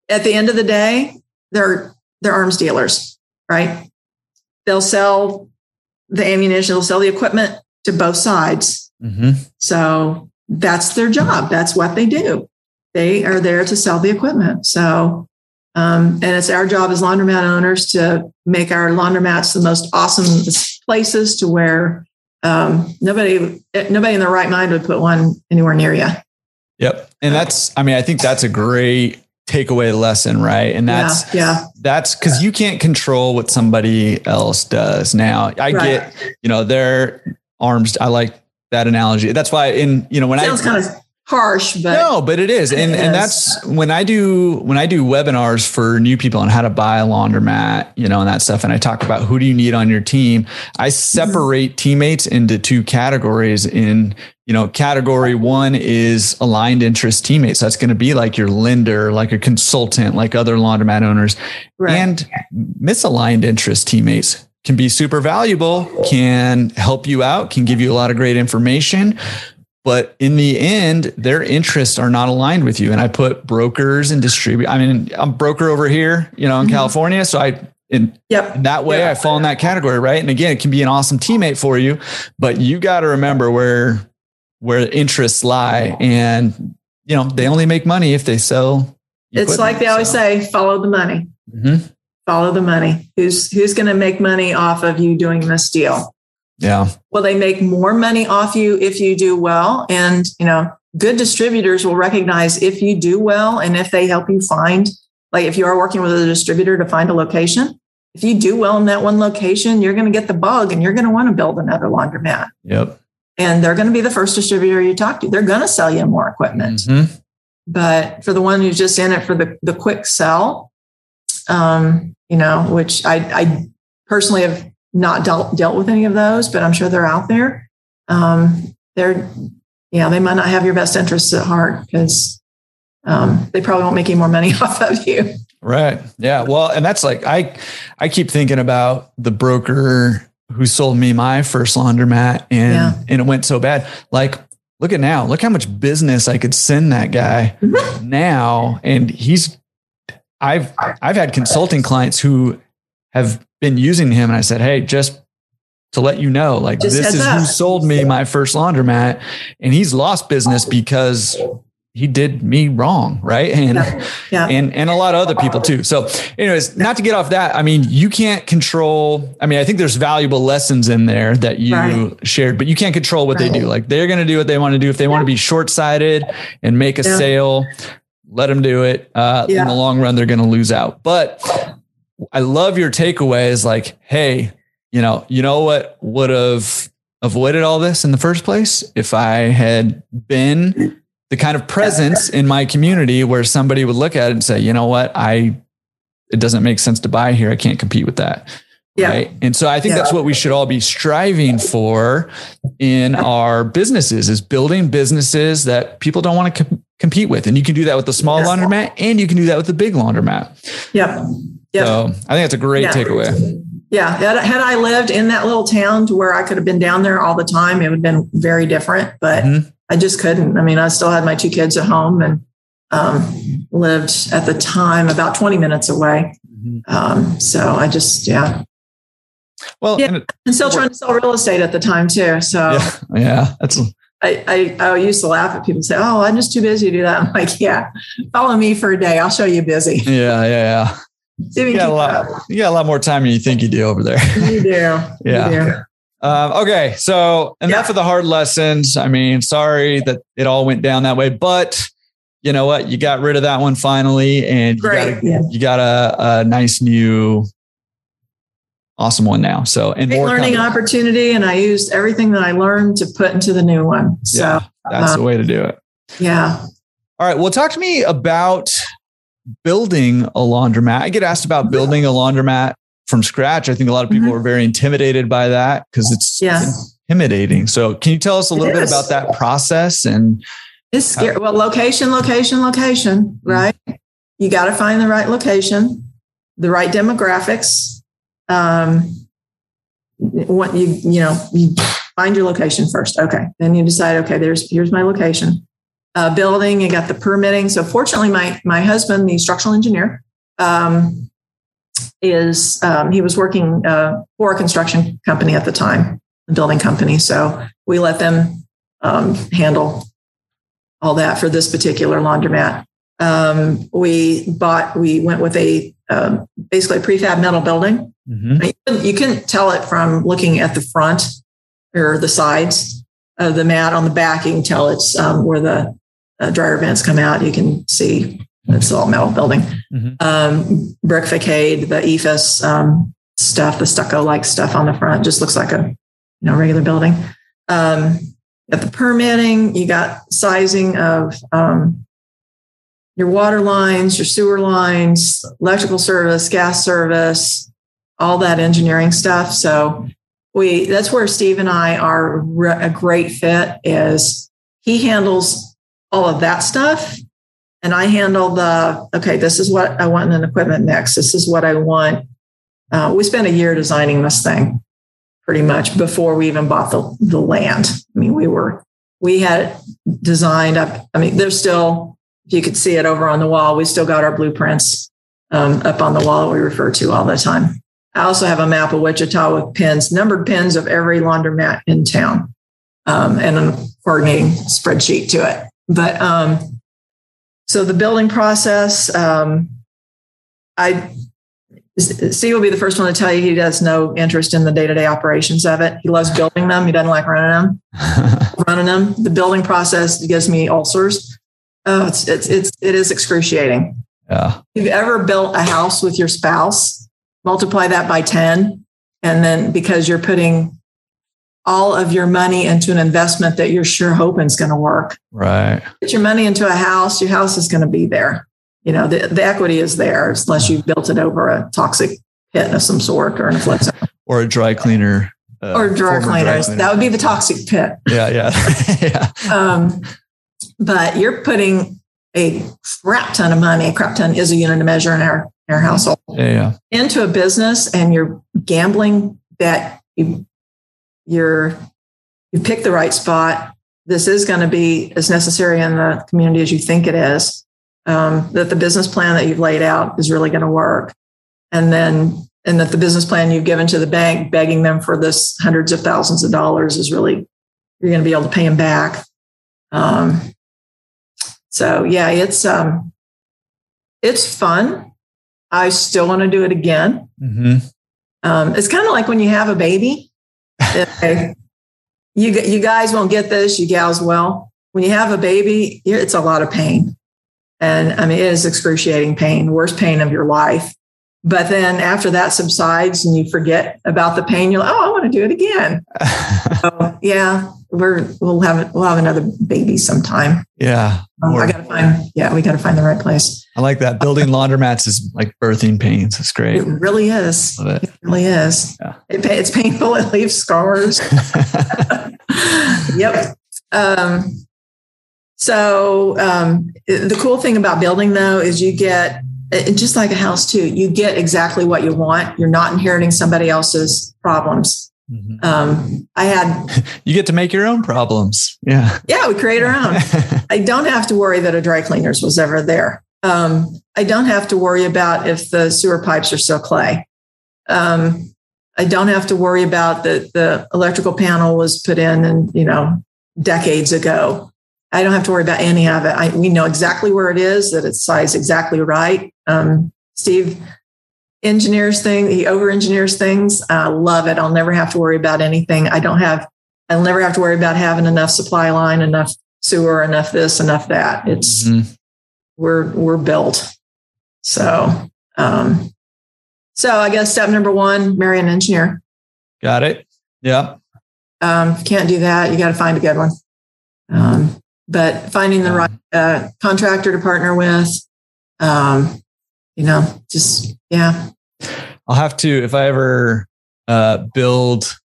at the end of the day, they're, they're arms dealers, right? They'll sell the ammunition, they'll sell the equipment to both sides. Mm-hmm. So that's their job. That's what they do. They are there to sell the equipment. So, um, and it's our job as laundromat owners to make our laundromats the most awesome places to where um, nobody nobody in their right mind would put one anywhere near you. Yep, and that's I mean I think that's a great takeaway lesson, right? And that's yeah, yeah. that's because you can't control what somebody else does. Now, I right. get you know their arms. I like that analogy. That's why in you know when Sounds I kind of harsh, but no, but it is, and and that's when I do when I do webinars for new people on how to buy a laundromat, you know, and that stuff, and I talk about who do you need on your team. I separate mm-hmm. teammates into two categories. In you know, category one is aligned interest teammates. That's going to be like your lender, like a consultant, like other laundromat owners, right. and misaligned interest teammates can be super valuable, can help you out, can give you a lot of great information but in the end their interests are not aligned with you and i put brokers and distribute i mean i'm broker over here you know in mm-hmm. california so i in, yep. in that way yep. i fall in that category right and again it can be an awesome teammate for you but you got to remember where where interests lie and you know they only make money if they sell it's like they always so. say follow the money mm-hmm. follow the money who's who's going to make money off of you doing this deal yeah. Will they make more money off you if you do well? And, you know, good distributors will recognize if you do well and if they help you find, like if you are working with a distributor to find a location, if you do well in that one location, you're going to get the bug and you're going to want to build another laundromat. Yep. And they're going to be the first distributor you talk to. They're going to sell you more equipment. Mm-hmm. But for the one who's just in it for the, the quick sell, um, you know, which I, I personally have not dealt dealt with any of those, but I'm sure they're out there. Um, they're, yeah, they might not have your best interests at heart because um, they probably won't make any more money off of you. Right. Yeah. Well, and that's like I, I keep thinking about the broker who sold me my first laundromat, and yeah. and it went so bad. Like, look at now. Look how much business I could send that guy now, and he's. I've I've had consulting clients who have been using him. And I said, Hey, just to let you know, like just this is up. who sold me my first laundromat. And he's lost business because he did me wrong. Right. And, yeah. Yeah. and, and a lot of other people too. So anyways, not to get off that. I mean, you can't control, I mean, I think there's valuable lessons in there that you right. shared, but you can't control what right. they do. Like they're going to do what they want to do. If they yeah. want to be short sighted and make a sale, let them do it. Uh, in the long run, they're going to lose out. But I love your takeaways like, hey, you know, you know what would have avoided all this in the first place if I had been the kind of presence in my community where somebody would look at it and say, you know what, I it doesn't make sense to buy here. I can't compete with that. Yeah. Right. And so I think yeah. that's what we should all be striving for in our businesses is building businesses that people don't want to com- compete with. And you can do that with the small laundromat and you can do that with the big laundromat. Yep. Yep. So I think that's a great yeah. takeaway. Yeah. Had I lived in that little town to where I could have been down there all the time, it would have been very different, but mm-hmm. I just couldn't. I mean, I still had my two kids at home and um, lived at the time about 20 minutes away. Mm-hmm. Um, so I just, yeah. Well, yeah, and, it, and still trying to sell real estate at the time too. So yeah, yeah that's. I, I, I used to laugh at people say, "Oh, I'm just too busy to do that." I'm like, "Yeah, follow me for a day. I'll show you busy." Yeah, yeah, yeah. You got, a lot, you got a lot more time than you think you do over there. You do. yeah. You do. Um, okay, so enough yeah. of the hard lessons. I mean, sorry that it all went down that way, but you know what? You got rid of that one finally, and you got, a, yeah. you got a, a nice new awesome one now. So and Great more learning coming. opportunity, and I used everything that I learned to put into the new one. So yeah, that's the way to do it. Yeah. All right. Well, talk to me about building a laundromat. I get asked about building a laundromat from scratch. I think a lot of people mm-hmm. are very intimidated by that because it's yeah. intimidating. So, can you tell us a little bit about that process and? It's scary. Well, location, location, location, mm-hmm. right? Mm-hmm. You got to find the right location, the right demographics, um, what you you know you find your location first. Okay, then you decide. Okay, there's here's my location. Uh, building, you got the permitting. So fortunately, my my husband, the structural engineer, um, is um, he was working uh, for a construction company at the time, a building company. So we let them um, handle all that for this particular laundromat. Um, we bought, we went with a um, basically a prefab metal building. Mm-hmm. You, can, you can tell it from looking at the front or the sides of the mat on the back. You can tell it's um, where the uh, dryer vents come out. You can see it's all metal building. Mm-hmm. Um, brick facade, the EIFS um, stuff, the stucco like stuff on the front just looks like a you know regular building. Um, got the permitting, you got sizing of um, your water lines, your sewer lines, electrical service, gas service, all that engineering stuff. So we that's where Steve and I are a great fit is he handles all of that stuff and I handle the okay, this is what I want in an equipment mix. This is what I want. Uh, we spent a year designing this thing pretty much before we even bought the, the land. I mean, we were we had designed up. I mean, there's still if you could see it over on the wall, we still got our blueprints um, up on the wall we refer to all the time. I also have a map of Wichita with pins, numbered pins of every laundromat in town, um, and a coordinating spreadsheet to it. But um, so the building process, um, I Steve will be the first one to tell you he has no interest in the day to day operations of it. He loves building them. He doesn't like running them. running them. The building process gives me ulcers. Oh, it's it's it's it is excruciating. Yeah. If you've ever built a house with your spouse, multiply that by 10. And then because you're putting all of your money into an investment that you're sure hoping is going to work. Right. Put your money into a house, your house is going to be there. You know, the, the equity is there unless you built it over a toxic pit of some sort or an flood zone. or a dry cleaner. Uh, or dry cleaners. Dry that would be the toxic pit. Yeah, yeah. yeah. Um, but you're putting a crap ton of money, a crap ton is a unit of measure in our, our household, yeah, yeah. into a business and you're gambling that you, you're, you pick the right spot. This is going to be as necessary in the community as you think it is. Um, that the business plan that you've laid out is really going to work. And then, and that the business plan you've given to the bank, begging them for this hundreds of thousands of dollars is really, you're going to be able to pay them back. Um, so yeah, it's um, it's fun. I still want to do it again. Mm-hmm. Um, it's kind of like when you have a baby. You you guys won't get this, you gals will. When you have a baby, it's a lot of pain, and I mean it is excruciating pain, worst pain of your life. But then after that subsides and you forget about the pain, you're like, oh, I want to do it again. so, yeah, we're we'll have we'll have another baby sometime. Yeah, um, I got to find. Yeah, we got to find the right place. I like that. Building laundromats is like birthing pains. It's great. It really is. It. it. really is. Yeah. It, it's painful. It leaves scars. yep. Um, so um, the cool thing about building though is you get just like a house too, you get exactly what you want. You're not inheriting somebody else's problems. Mm-hmm. Um, I had you get to make your own problems. Yeah. Yeah, we create our own. I don't have to worry that a dry cleaners was ever there. Um, I don't have to worry about if the sewer pipes are still clay. Um, I don't have to worry about that the electrical panel was put in and you know decades ago. I don't have to worry about any of it. I, we know exactly where it is, that it's sized exactly right. Um, Steve engineers things, he over engineers things. I love it. I'll never have to worry about anything. I don't have, I'll never have to worry about having enough supply line, enough sewer, enough this, enough that. It's, mm-hmm. we're, we're built. So, um, so I guess step number one, marry an engineer. Got it. Yeah. Um, can't do that. You got to find a good one. Um, but finding the right uh, contractor to partner with, um, you know, just yeah. I'll have to if I ever uh, build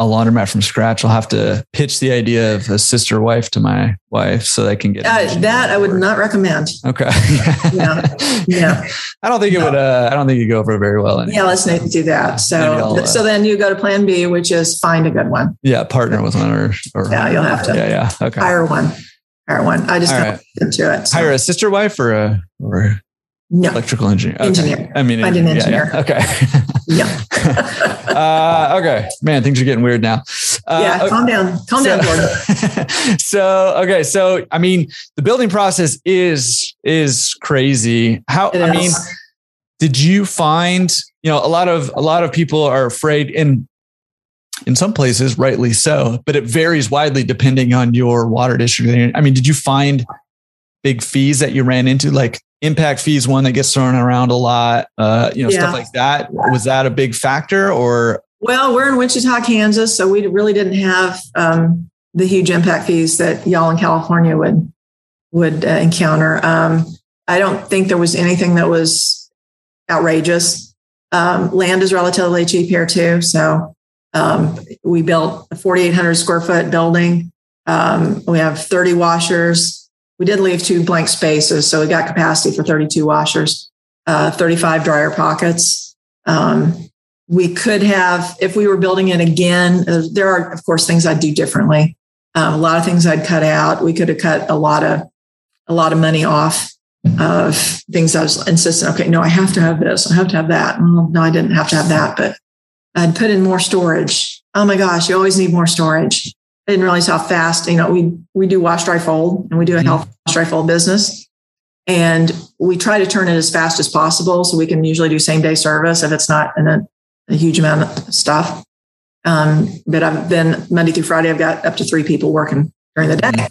a laundromat from scratch. I'll have to pitch the idea of a sister wife to my wife so they can get uh, that. I would not recommend. Okay. yeah. Yeah. I don't think it would. Uh, I don't think it go over very well. Anyway. Yeah. Let's not do that. So, uh, so then you go to Plan B, which is find a good one. Yeah, partner with one or, or yeah, you'll have to. Yeah, yeah. Okay. Hire one. Hire one. I just All don't right. into it. So. Hire a sister wife or a or no. Electrical engineer. Okay. Engineer. I mean, find an engineer. Yeah, yeah. Okay. yeah. uh, okay. Man, things are getting weird now. Uh, yeah. Calm down. Calm so, down, Jordan. so, okay. So, I mean, the building process is, is crazy. How, it I is. mean, did you find, you know, a lot of, a lot of people are afraid and in some places, rightly so, but it varies widely depending on your water district. I mean, did you find big fees that you ran into? Like impact fees one that gets thrown around a lot uh, you know yeah. stuff like that. Was that a big factor or? Well we're in wichita kansas so we really didn't have um, the huge impact fees that y'all in california would would uh, encounter. Um, i don't think there was anything that was outrageous. Um, land is relatively cheap here too so um, we built a 4800 square foot building. Um, we have 30 washers we did leave two blank spaces, so we got capacity for 32 washers, uh, 35 dryer pockets. Um, we could have, if we were building it again, uh, there are, of course, things I'd do differently. Um, a lot of things I'd cut out. We could have cut a lot of a lot of money off of things I was insistent. Okay, no, I have to have this. I have to have that. Well, no, I didn't have to have that, but I'd put in more storage. Oh my gosh, you always need more storage. I didn't realize how fast, you know, we, we do wash, dry, fold and we do a health wash, dry, fold business. And we try to turn it as fast as possible. So we can usually do same day service if it's not in a, a huge amount of stuff. Um, but I've been Monday through Friday, I've got up to three people working during the day.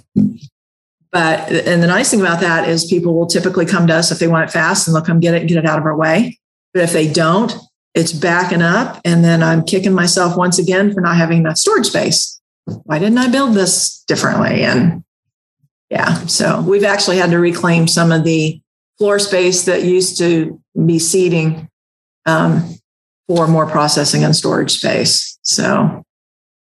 But, and the nice thing about that is people will typically come to us if they want it fast and they'll come get it and get it out of our way. But if they don't, it's backing up. And then I'm kicking myself once again for not having enough storage space why didn't I build this differently? And yeah, so we've actually had to reclaim some of the floor space that used to be seating um, for more processing and storage space. So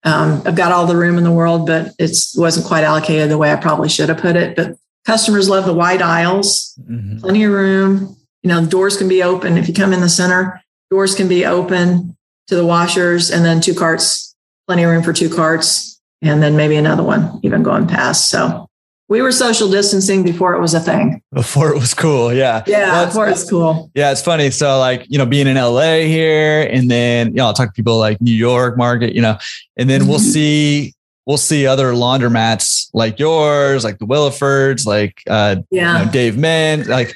um, I've got all the room in the world, but it wasn't quite allocated the way I probably should have put it. But customers love the wide aisles, mm-hmm. plenty of room. You know, doors can be open. If you come in the center, doors can be open to the washers and then two carts, plenty of room for two carts and then maybe another one even going past. So we were social distancing before it was a thing. Before it was cool. Yeah. Yeah. Well, before it's cool. Yeah. It's funny. So like, you know, being in LA here and then, you know, I'll talk to people like New York market, you know, and then we'll mm-hmm. see, we'll see other laundromats like yours, like the Willifords, like, uh, yeah. You know, Dave Men, like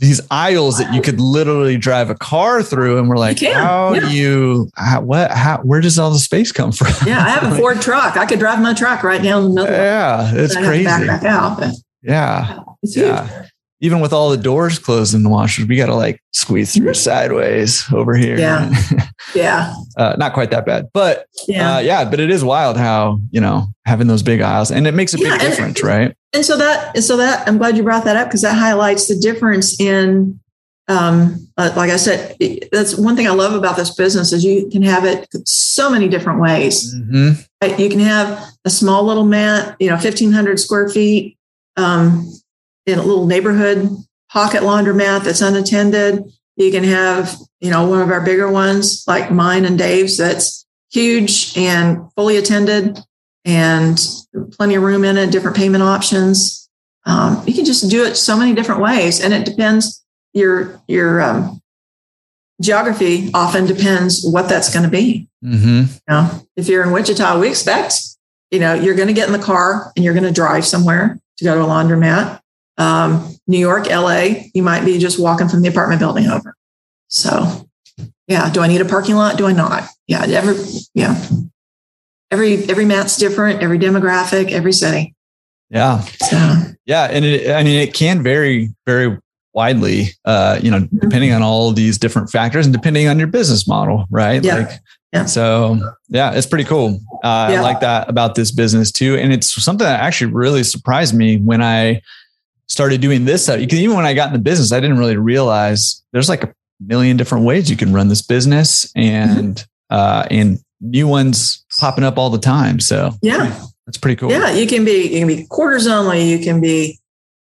these aisles that you could literally drive a car through and we're like how yeah. do you how, what how where does all the space come from? Yeah i have a ford truck. I could drive my truck right down the middle. Yeah it's crazy back, back out yeah it's yeah even with all the doors closed in the washers, we got to like squeeze through sideways over here. Yeah. yeah. Uh, not quite that bad, but yeah. Uh, yeah, but it is wild how, you know, having those big aisles and it makes a big difference, and, right? And so that, so that I'm glad you brought that up because that highlights the difference in, um, uh, like I said, that's one thing I love about this business is you can have it so many different ways. Mm-hmm. Right? You can have a small little mat, you know, 1500 square feet, um, in a little neighborhood pocket laundromat that's unattended. You can have, you know, one of our bigger ones like mine and Dave's that's huge and fully attended and plenty of room in it, different payment options. Um, you can just do it so many different ways. And it depends your, your, um, geography often depends what that's going to be. Mm-hmm. You know, if you're in Wichita, we expect, you know, you're going to get in the car and you're going to drive somewhere to go to a laundromat um, New York, LA, you might be just walking from the apartment building over. So, yeah. Do I need a parking lot? Do I not? Yeah. Every, yeah. Every, every mat's different, every demographic, every city. Yeah. So, yeah. And it, I mean, it can vary very widely, uh, you know, mm-hmm. depending on all these different factors and depending on your business model, right? Yeah. Like, yeah. So yeah, it's pretty cool. Uh, yeah. I like that about this business too. And it's something that actually really surprised me when I started doing this stuff. Because even when I got in the business, I didn't really realize there's like a million different ways you can run this business and uh and new ones popping up all the time. So yeah, that's pretty cool. Yeah, you can be you can be quarters only, you can be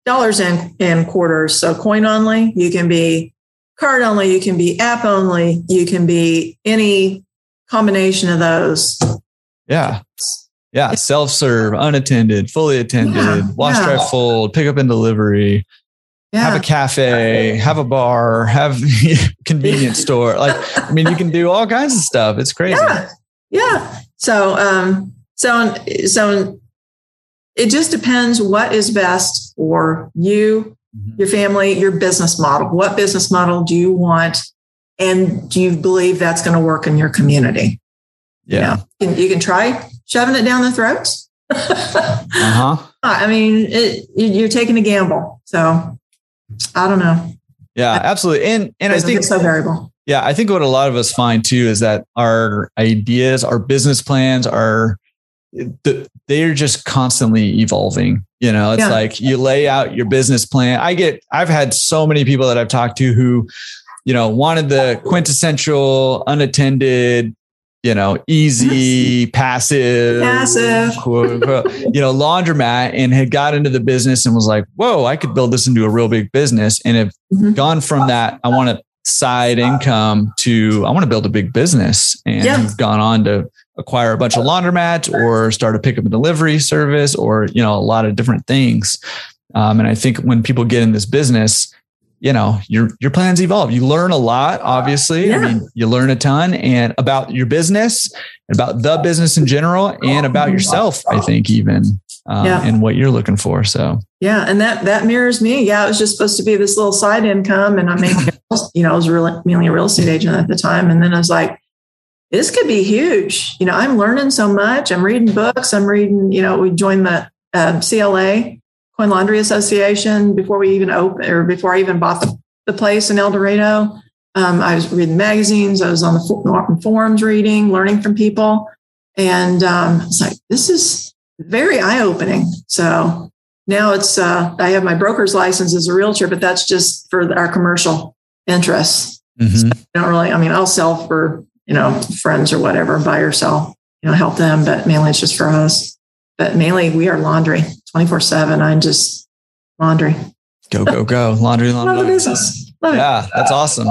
dollars and, and quarters. So coin only, you can be card only, you can be app only, you can be any combination of those. Yeah. Yeah, self serve, unattended, fully attended, yeah, wash, yeah. dry, fold, pick up and delivery. Yeah. Have a cafe, have a bar, have convenience store. Like, I mean, you can do all kinds of stuff. It's crazy. Yeah. Yeah. So, um, so, so it just depends what is best for you, mm-hmm. your family, your business model. What business model do you want? And do you believe that's going to work in your community? Yeah. You, know, you, can, you can try shoving it down their throats. uh-huh. I mean, it, you're taking a gamble. So I don't know. Yeah, absolutely. And and I think it's so variable. Yeah, I think what a lot of us find too is that our ideas, our business plans are they're just constantly evolving. You know, it's yeah. like you lay out your business plan. I get I've had so many people that I've talked to who, you know, wanted the quintessential unattended you know, easy, passive, passive, quote, unquote, you know, laundromat and had got into the business and was like, whoa, I could build this into a real big business. And have mm-hmm. gone from that, I want a side income to, I want to build a big business and yeah. gone on to acquire a bunch of laundromats or start a pickup and delivery service or, you know, a lot of different things. Um, and I think when people get in this business, you know your your plans evolve. You learn a lot obviously. Yeah. i mean you learn a ton and about your business about the business in general and about yourself i think even um, yeah. and what you're looking for so. Yeah and that that mirrors me. Yeah it was just supposed to be this little side income and i mean you know i was really mainly a real estate agent at the time and then i was like this could be huge. You know i'm learning so much. I'm reading books. I'm reading you know we joined the uh, cla Coin Laundry Association before we even opened or before I even bought the, the place in El Dorado. Um, I was reading magazines. I was on the forums reading, learning from people. And um, it's like, this is very eye opening. So now it's, uh, I have my broker's license as a realtor, but that's just for our commercial interests. Mm-hmm. So don't really, I mean, I'll sell for, you know, friends or whatever, buy or sell, you know, help them, but mainly it's just for us. But mainly we are laundry. 24 7. I'm just laundry. Go, go, go. Laundry, laundry. Love the business. Love yeah, it. that's awesome.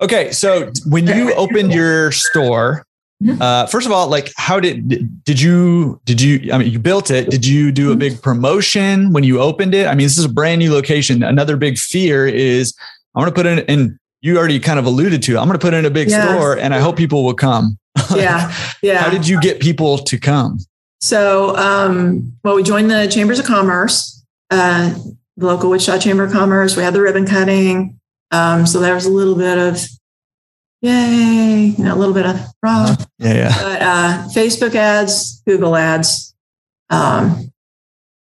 Okay. So when you opened your store, mm-hmm. uh, first of all, like how did did you did you I mean you built it? Did you do a big promotion when you opened it? I mean, this is a brand new location. Another big fear is I'm going to put in and you already kind of alluded to. I'm going to put in a big store and I hope people will come. Yeah. Yeah. how did you get people to come? So, um, well, we joined the Chambers of Commerce, uh, the local Wichita Chamber of Commerce. We had the ribbon cutting. Um, so there was a little bit of yay, you know, a little bit of raw. Uh-huh. Yeah, yeah. But uh, Facebook ads, Google ads, um,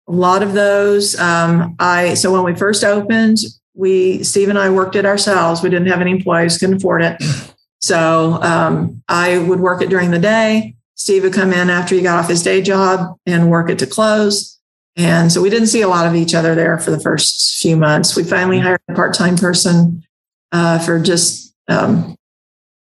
a lot of those. Um, I so when we first opened, we Steve and I worked it ourselves. We didn't have any employees, couldn't afford it. So um, I would work it during the day. Steve would come in after he got off his day job and work it to close. And so we didn't see a lot of each other there for the first few months. We finally hired a part time person uh, for just um,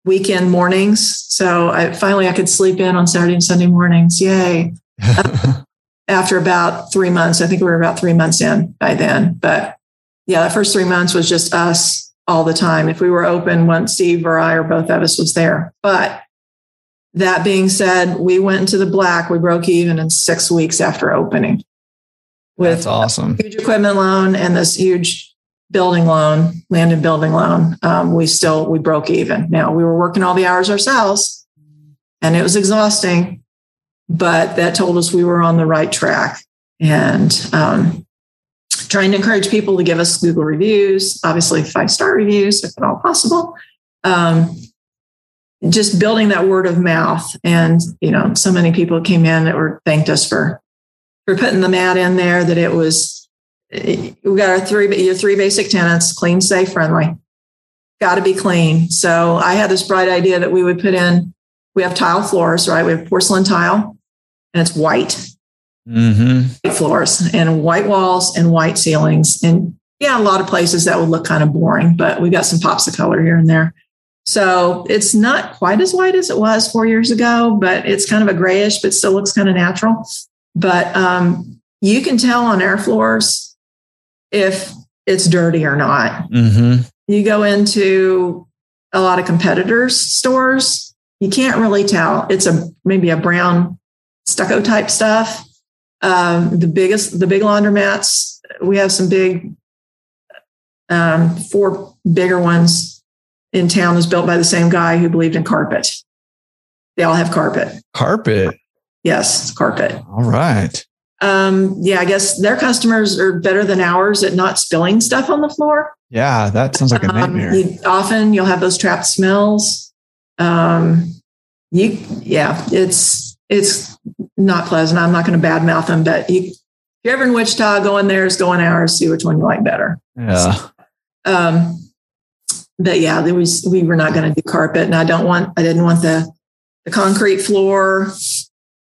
weekend mornings. So I finally I could sleep in on Saturday and Sunday mornings. Yay. after about three months, I think we were about three months in by then. But yeah, the first three months was just us all the time. If we were open, once Steve or I or both of us was there. But that being said, we went into the black. We broke even in six weeks after opening. With That's awesome. huge equipment loan and this huge building loan, land and building loan. Um, we still we broke even. Now we were working all the hours ourselves, and it was exhausting, but that told us we were on the right track. And um, trying to encourage people to give us Google reviews, obviously five star reviews if at all possible. Um, just building that word of mouth, and you know, so many people came in that were thanked us for for putting the mat in there. That it was we got our three your three basic tenants: clean, safe, friendly. Got to be clean. So I had this bright idea that we would put in. We have tile floors, right? We have porcelain tile, and it's white mm-hmm. floors and white walls and white ceilings. And yeah, a lot of places that would look kind of boring, but we've got some pops of color here and there. So it's not quite as white as it was four years ago, but it's kind of a grayish, but still looks kind of natural. But um, you can tell on air floors if it's dirty or not. Mm-hmm. You go into a lot of competitors' stores, you can't really tell. It's a maybe a brown stucco type stuff. Um, the biggest, the big laundromats, we have some big, um, four bigger ones in town is built by the same guy who believed in carpet. They all have carpet. Carpet. Yes, carpet. All right. Um, yeah, I guess their customers are better than ours at not spilling stuff on the floor. Yeah, that sounds like a um, nightmare. Um, you, often you'll have those trapped smells. Um, you, yeah, it's it's not pleasant. I'm not going to badmouth them, but you, if you're ever in Wichita, go in theirs, go in ours, see which one you like better. Yeah. So, um, but yeah, there was we were not going to do carpet, and I don't want I didn't want the the concrete floor.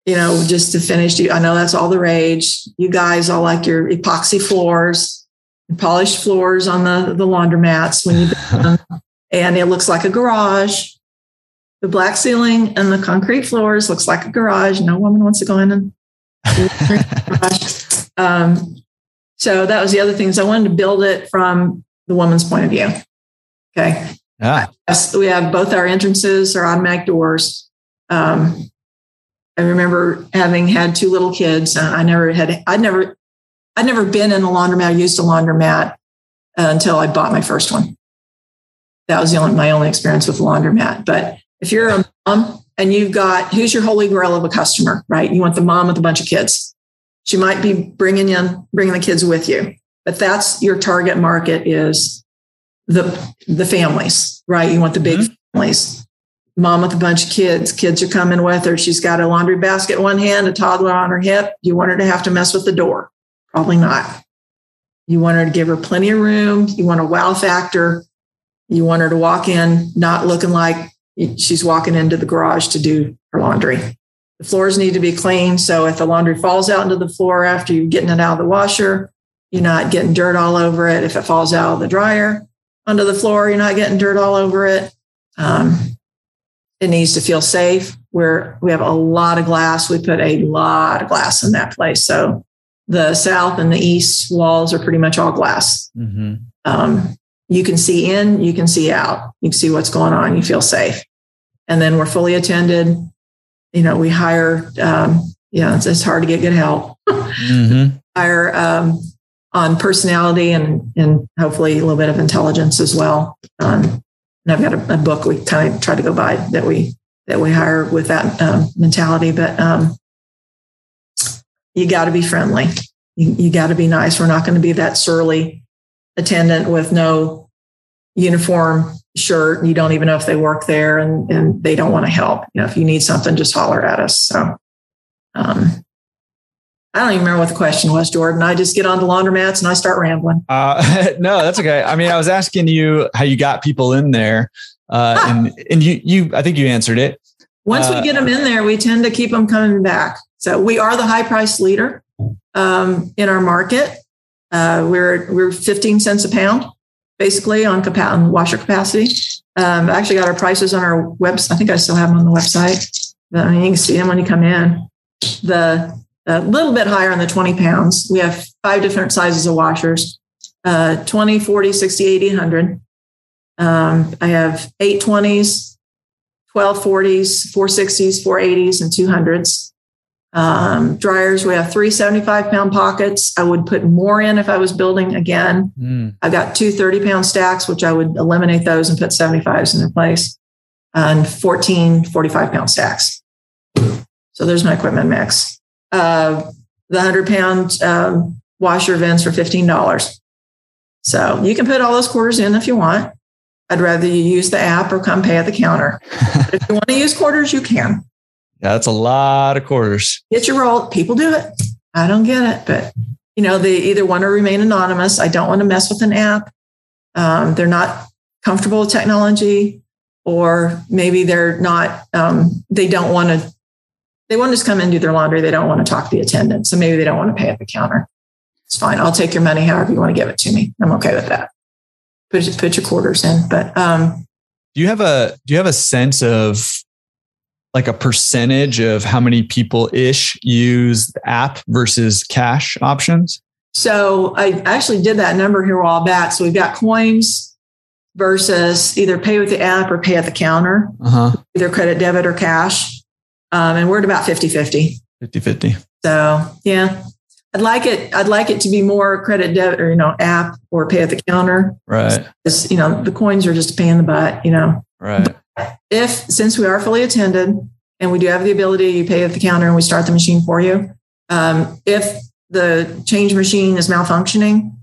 You know, just to finish. I know that's all the rage. You guys all like your epoxy floors, polished floors on the the laundromats when you them, and it looks like a garage the black ceiling and the concrete floors looks like a garage. No woman wants to go in and um, so that was the other things I wanted to build it from the woman's point of view. Okay. Yeah. We have both our entrances are automatic doors. Um, I remember having had two little kids. I never had, I'd never, I'd never been in a laundromat, used a laundromat uh, until I bought my first one. That was the only, my only experience with laundromat. But if you're a mom and you've got who's your holy grail of a customer, right? You want the mom with a bunch of kids. She might be bringing in bringing the kids with you, but that's your target market is the the families, right? You want the big mm-hmm. families. Mom with a bunch of kids. Kids are coming with her. She's got a laundry basket in one hand, a toddler on her hip. You want her to have to mess with the door? Probably not. You want her to give her plenty of room. You want a wow factor. You want her to walk in not looking like she's walking into the garage to do her laundry. The floors need to be clean. So if the laundry falls out into the floor after you're getting it out of the washer, you're not getting dirt all over it. If it falls out of the dryer onto the floor, you're not getting dirt all over it. Um, it needs to feel safe. We're, we have a lot of glass. We put a lot of glass in that place. So the south and the east walls are pretty much all glass. Mm-hmm. Um, you can see in, you can see out, you can see what's going on, you feel safe. And then we're fully attended. You know, we hire, um, yeah, it's, it's hard to get good help. mm-hmm. Hire um, on personality and, and hopefully a little bit of intelligence as well. Um, and I've got a, a, book we kind of try to go by that we that we hire with that um, mentality. But um, you got to be friendly. You, you got to be nice. We're not going to be that surly attendant with no uniform shirt you don't even know if they work there and, and they don't want to help you know if you need something just holler at us so um, I don't even remember what the question was, Jordan. I just get on the laundromats and I start rambling. Uh, no, that's okay. I mean, I was asking you how you got people in there, uh, ah. and and you you I think you answered it. Once uh, we get them in there, we tend to keep them coming back. So we are the high price leader um, in our market. Uh, we're we're 15 cents a pound, basically on, capa- on washer capacity. Um, I actually got our prices on our website. I think I still have them on the website. But, I mean, you can see them when you come in. The a little bit higher on the 20 pounds. We have five different sizes of washers uh, 20, 40, 60, 80, 100. Um, I have 820s, 1240s, 460s, 480s, and 200s. Um, dryers, we have three 75 pound pockets. I would put more in if I was building again. Mm. I've got two 30 pound stacks, which I would eliminate those and put 75s in their place, and 14 45 pound stacks. So there's my equipment mix. Uh, the 100 pound um, washer vents for $15. So you can put all those quarters in if you want. I'd rather you use the app or come pay at the counter. but if you want to use quarters, you can. Yeah, that's a lot of quarters. Get your roll. People do it. I don't get it, but you know, they either want to remain anonymous. I don't want to mess with an app. Um, they're not comfortable with technology, or maybe they're not. Um, they don't want to. They want to just come and do their laundry. They don't want to talk to the attendant, so maybe they don't want to pay at the counter. It's fine. I'll take your money however you want to give it to me. I'm okay with that. Put put your quarters in, but um, do you have a do you have a sense of like a percentage of how many people ish use the app versus cash options? So I actually did that number here a while back. So we've got coins versus either pay with the app or pay at the counter, uh-huh. either credit, debit, or cash. Um, and we're at about 50 50. 50 50. So yeah. I'd like it. I'd like it to be more credit debit or you know app or pay at the counter. Right. Because, you know the coins are just a pain in the butt. You know. Right if since we are fully attended and we do have the ability, you pay at the counter and we start the machine for you. Um, if the change machine is malfunctioning,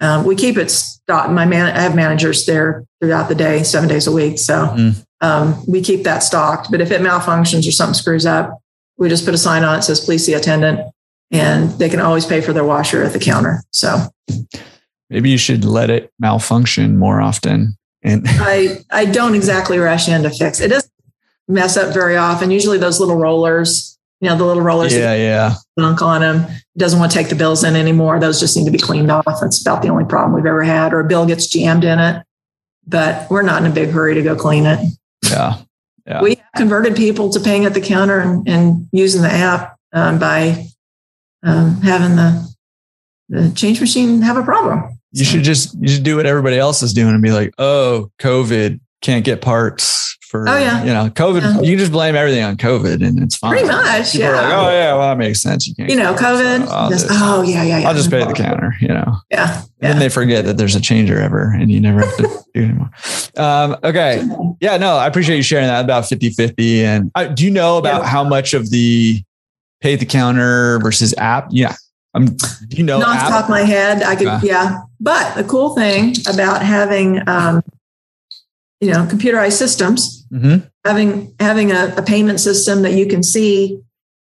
um, we keep it stocked. My man, I have managers there throughout the day, seven days a week. So mm. Um, we keep that stocked. But if it malfunctions or something screws up, we just put a sign on it says "Please see attendant," and they can always pay for their washer at the counter. So maybe you should let it malfunction more often and I, I don't exactly rush in to fix it. It doesn't mess up very often. Usually those little rollers, you know, the little rollers. Yeah, yeah. Dunk on them. Doesn't want to take the bills in anymore. Those just need to be cleaned off. That's about the only problem we've ever had. Or a bill gets jammed in it, but we're not in a big hurry to go clean it. Yeah. Yeah. We converted people to paying at the counter and, and using the app um, by um, having the the change machine have a problem. You should just you should do what everybody else is doing and be like, oh, COVID can't get parts for oh, yeah. you know, COVID. Yeah. You just blame everything on COVID and it's fine. Pretty much. People yeah. Like, oh yeah, well that makes sense. You can't you know, COVID. So just, just, oh yeah, yeah, yeah. I'll just pay at the counter, you know. Yeah. And then they forget that there's a changer ever and you never have to do anymore. Um, okay. Yeah, no, I appreciate you sharing that about 50 50. And uh, do you know about yeah. how much of the pay at the counter versus app? Yeah. Um, do you know? Not off the top of my head, I could, yeah. But the cool thing about having, um, you know, computerized systems, mm-hmm. having having a, a payment system that you can see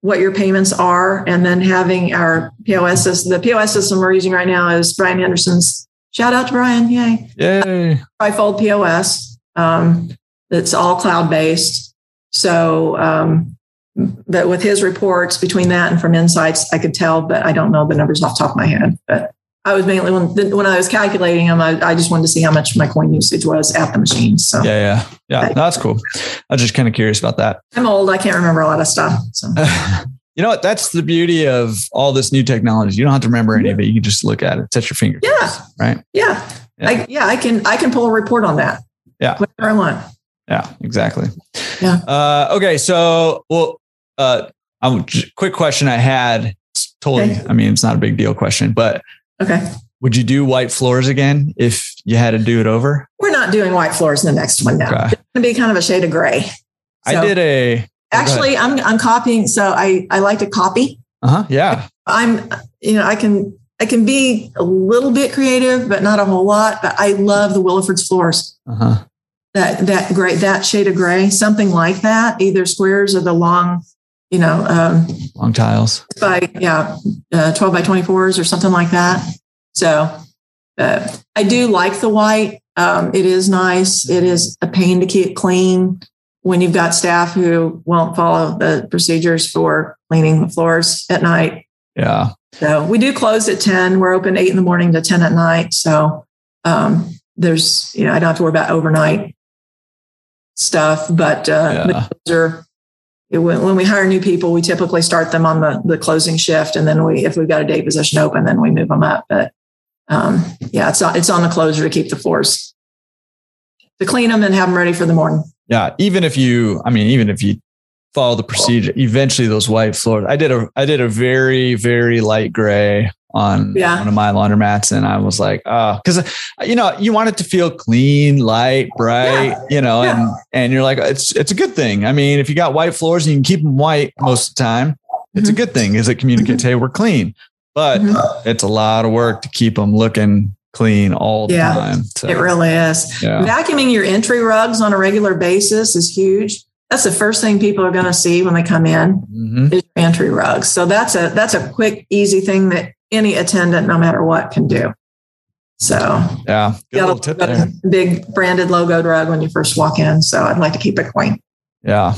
what your payments are, and then having our POS system. The POS system we're using right now is Brian Henderson's. Shout out to Brian! Yay! Yay! Trifold POS. Um, it's all cloud based. So um, but with his reports between that and from insights, I could tell, but I don't know the numbers off the top of my head. But I was mainly when when I was calculating them, I, I just wanted to see how much my coin usage was at the machine. So yeah, yeah, yeah, that's cool. I was just kind of curious about that. I'm old; I can't remember a lot of stuff. So. you know what? That's the beauty of all this new technology. You don't have to remember any of it. You can just look at it, touch your fingers. Yeah. Right. Yeah. Yeah. I, yeah. I can. I can pull a report on that. Yeah. Whatever I want. Yeah. Exactly. Yeah. Uh, okay. So, well, uh, um, quick question I had. Totally. Okay. I mean, it's not a big deal question, but okay. Would you do white floors again if you had to do it over? We're not doing white floors in the next one now. Okay. It's going to be kind of a shade of gray. So, I did a. Actually, I'm I'm copying. So I I like to copy. Uh huh. Yeah. I'm you know I can I can be a little bit creative, but not a whole lot. But I love the Williford's floors. Uh huh. That that gray that shade of gray, something like that, either squares or the long you know, um, long tiles by yeah, uh, twelve by twenty fours or something like that. So uh, I do like the white. Um, it is nice. It is a pain to keep clean when you've got staff who won't follow the procedures for cleaning the floors at night. Yeah. So we do close at 10. We're open eight in the morning to 10 at night. So um, there's, you know, I don't have to worry about overnight stuff, but, uh, yeah. are, when, we hire new people, we typically start them on the, the closing shift. And then we, if we've got a day position open, then we move them up. But um, yeah, it's on, it's on the closer to keep the floors, to clean them and have them ready for the morning. Yeah. Even if you, I mean, even if you follow the procedure, eventually those white floors, I did a, I did a very, very light gray on yeah. one of my laundromats. And I was like, oh, cause you know, you want it to feel clean, light, bright, yeah. you know, yeah. and, and you're like, it's, it's a good thing. I mean, if you got white floors and you can keep them white most of the time, it's mm-hmm. a good thing. Is it communicates, mm-hmm. hey, we're clean, but mm-hmm. it's a lot of work to keep them looking clean all the time. So, it really is. Vacuuming your entry rugs on a regular basis is huge that's the first thing people are going to see when they come in mm-hmm. is entry rugs. So that's a that's a quick, easy thing that any attendant, no matter what, can do. So yeah, good tip there. big branded logo drug when you first walk in. So I'd like to keep it clean. Yeah.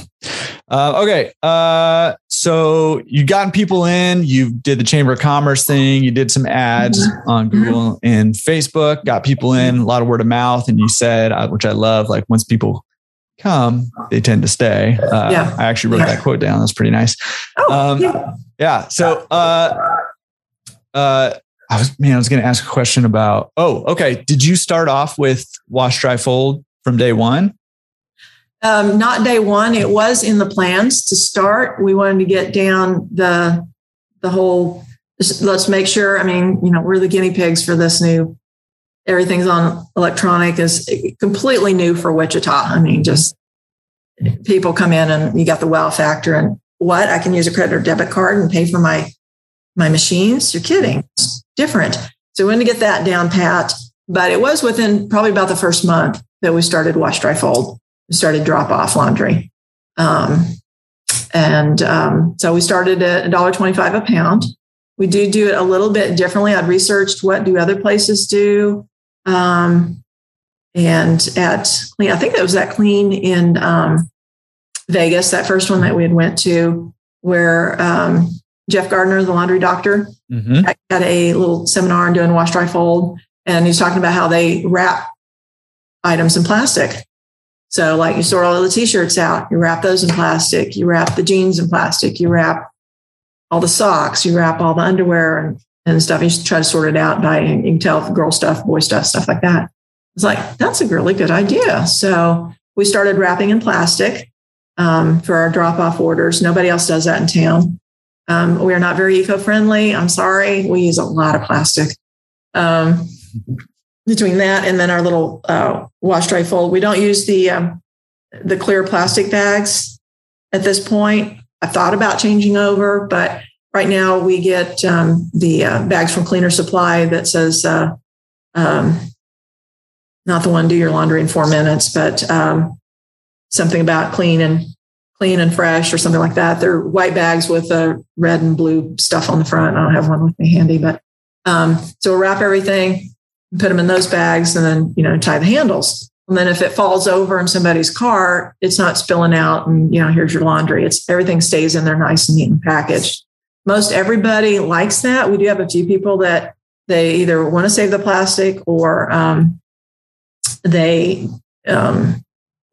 Uh, okay. Uh, so you've gotten people in, you did the Chamber of Commerce thing, you did some ads mm-hmm. on mm-hmm. Google mm-hmm. and Facebook, got people in, a lot of word of mouth. And you said, uh, which I love, like once people come, they tend to stay. Uh, yeah. I actually wrote yeah. that quote down. That's pretty nice. Oh, um, yeah. yeah. So, uh, I was, man, I was going to ask a question about, oh, okay. Did you start off with wash, dry, fold from day one? Um, not day one. It was in the plans to start. We wanted to get down the, the whole, let's make sure, I mean, you know, we're the guinea pigs for this new everything's on electronic is completely new for Wichita. I mean, just people come in and you got the wow factor and what I can use a credit or debit card and pay for my my machines. You're kidding. It's different. So we want to get that down pat. But it was within probably about the first month that we started wash dry fold. We started drop off laundry. Um, and um, so we started at $1.25 a pound. We do do it a little bit differently. I'd researched what do other places do. Um, and at clean, I think it was that clean in um, Vegas, that first one that we had went to, where um, Jeff Gardner, the laundry doctor, mm-hmm. had a little seminar on doing wash, dry, fold, and he's talking about how they wrap items in plastic. So, like you sort all the t-shirts out, you wrap those in plastic, you wrap the jeans in plastic, you wrap all the socks, you wrap all the underwear and and stuff. You try to sort it out by you can tell girl stuff, boy stuff, stuff like that. It's like that's a really good idea. So we started wrapping in plastic um, for our drop off orders. Nobody else does that in town. Um, we are not very eco friendly. I'm sorry. We use a lot of plastic. Um, between that and then our little uh, wash dry fold, we don't use the um, the clear plastic bags at this point. I thought about changing over, but Right now, we get um, the uh, bags from Cleaner Supply that says, uh, um, not the one do your laundry in four minutes, but um, something about clean and clean and fresh or something like that. They're white bags with a red and blue stuff on the front. I don't have one with me handy, but um, so we'll wrap everything, put them in those bags, and then you know tie the handles. And then if it falls over in somebody's car, it's not spilling out, and you know here's your laundry. It's everything stays in there nice and neat and packaged most everybody likes that. We do have a few people that they either want to save the plastic or um, they. Um,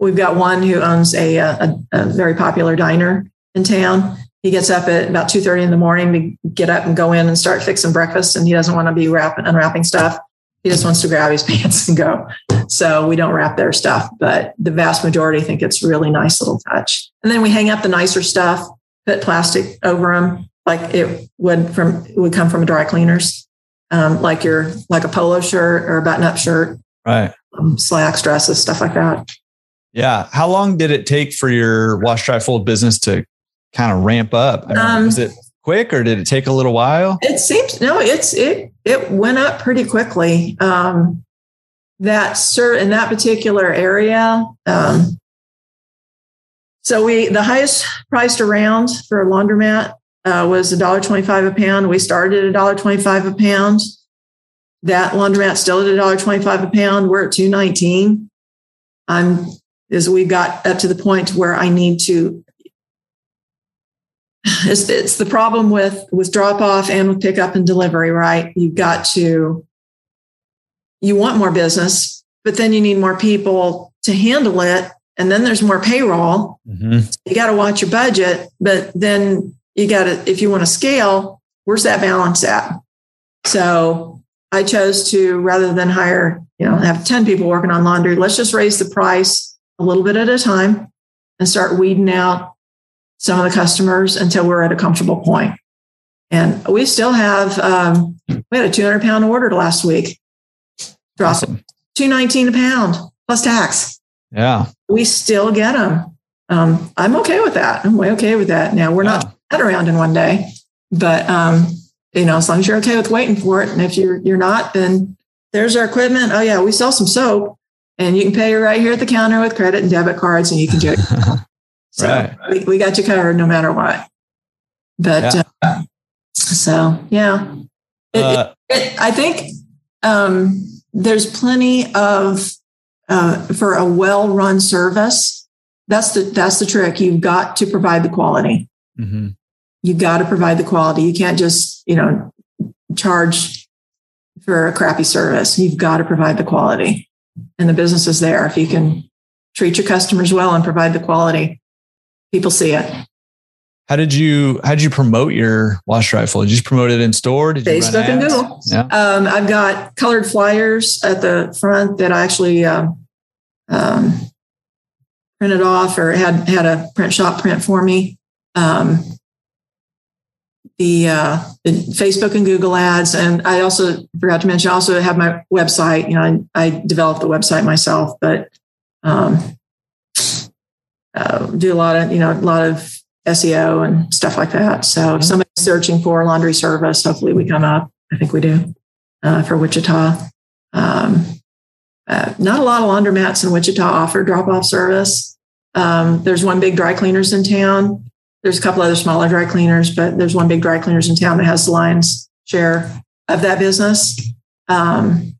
we've got one who owns a, a, a, very popular diner in town. He gets up at about two thirty in the morning to get up and go in and start fixing breakfast, and he doesn't want to be wrapping unwrapping stuff. He just wants to grab his pants and go. So we don't wrap their stuff, but the vast majority think it's really nice little touch. And then we hang up the nicer stuff, put plastic over them, like it would from it would come from a dry cleaners, um, like your like a polo shirt or a button up shirt, right? Um, slacks, dresses, stuff like that. Yeah. How long did it take for your wash dry fold business to kind of ramp up? um, was it quick or did it take a little while? It seems no. It's it it went up pretty quickly. Um, that sir in that particular area, um, So we the highest priced around for a laundromat uh, was a dollar twenty-five a pound. We started at a dollar twenty-five a pound. That laundromat still at a dollar twenty-five a pound. We're at two nineteen. I'm as we got up to the point where I need to. It's, it's the problem with with drop off and with pickup and delivery, right? You've got to. You want more business, but then you need more people to handle it, and then there's more payroll. Mm-hmm. You got to watch your budget, but then you got to if you want to scale, where's that balance at? So I chose to rather than hire, you know, have 10 people working on laundry, let's just raise the price a little bit at a time and start weeding out some of the customers until we're at a comfortable point. And we still have, um, we had a 200 pound order last week. Drop awesome. 219 a pound plus tax. Yeah. We still get them. Um, I'm okay with that. I'm way okay with that. Now we're yeah. not that around in one day, but, um, you know, as long as you're okay with waiting for it. And if you're, you're not, then there's our equipment. Oh yeah, we sell some soap and you can pay right here at the counter with credit and debit cards and you can do it. so right. we, we, got you covered no matter what. But yeah. Uh, so, yeah, it, uh, it, it, I think um, there's plenty of, uh, for a well-run service. That's the, that's the trick. You've got to provide the quality. Mm-hmm. You've got to provide the quality. You can't just, you know, charge for a crappy service. You've got to provide the quality and the business is there. If you can treat your customers well and provide the quality, people see it. How did you how did you promote your wash dry fold? Did you just promote it in store? Did Facebook and Google. Yeah. Um, I've got colored flyers at the front that I actually um, um, printed off or had had a print shop print for me. Um, the, uh, the, Facebook and Google ads. And I also forgot to mention, I also have my website. You know, I, I developed the website myself, but um, uh, do a lot of, you know, a lot of SEO and stuff like that. So if mm-hmm. somebody's searching for laundry service, hopefully we come up. I think we do uh, for Wichita. Um, uh, not a lot of laundromats in Wichita offer drop off service. Um, there's one big dry cleaners in town. There's a couple other smaller dry cleaners, but there's one big dry cleaners in town that has the lion's share of that business. Um,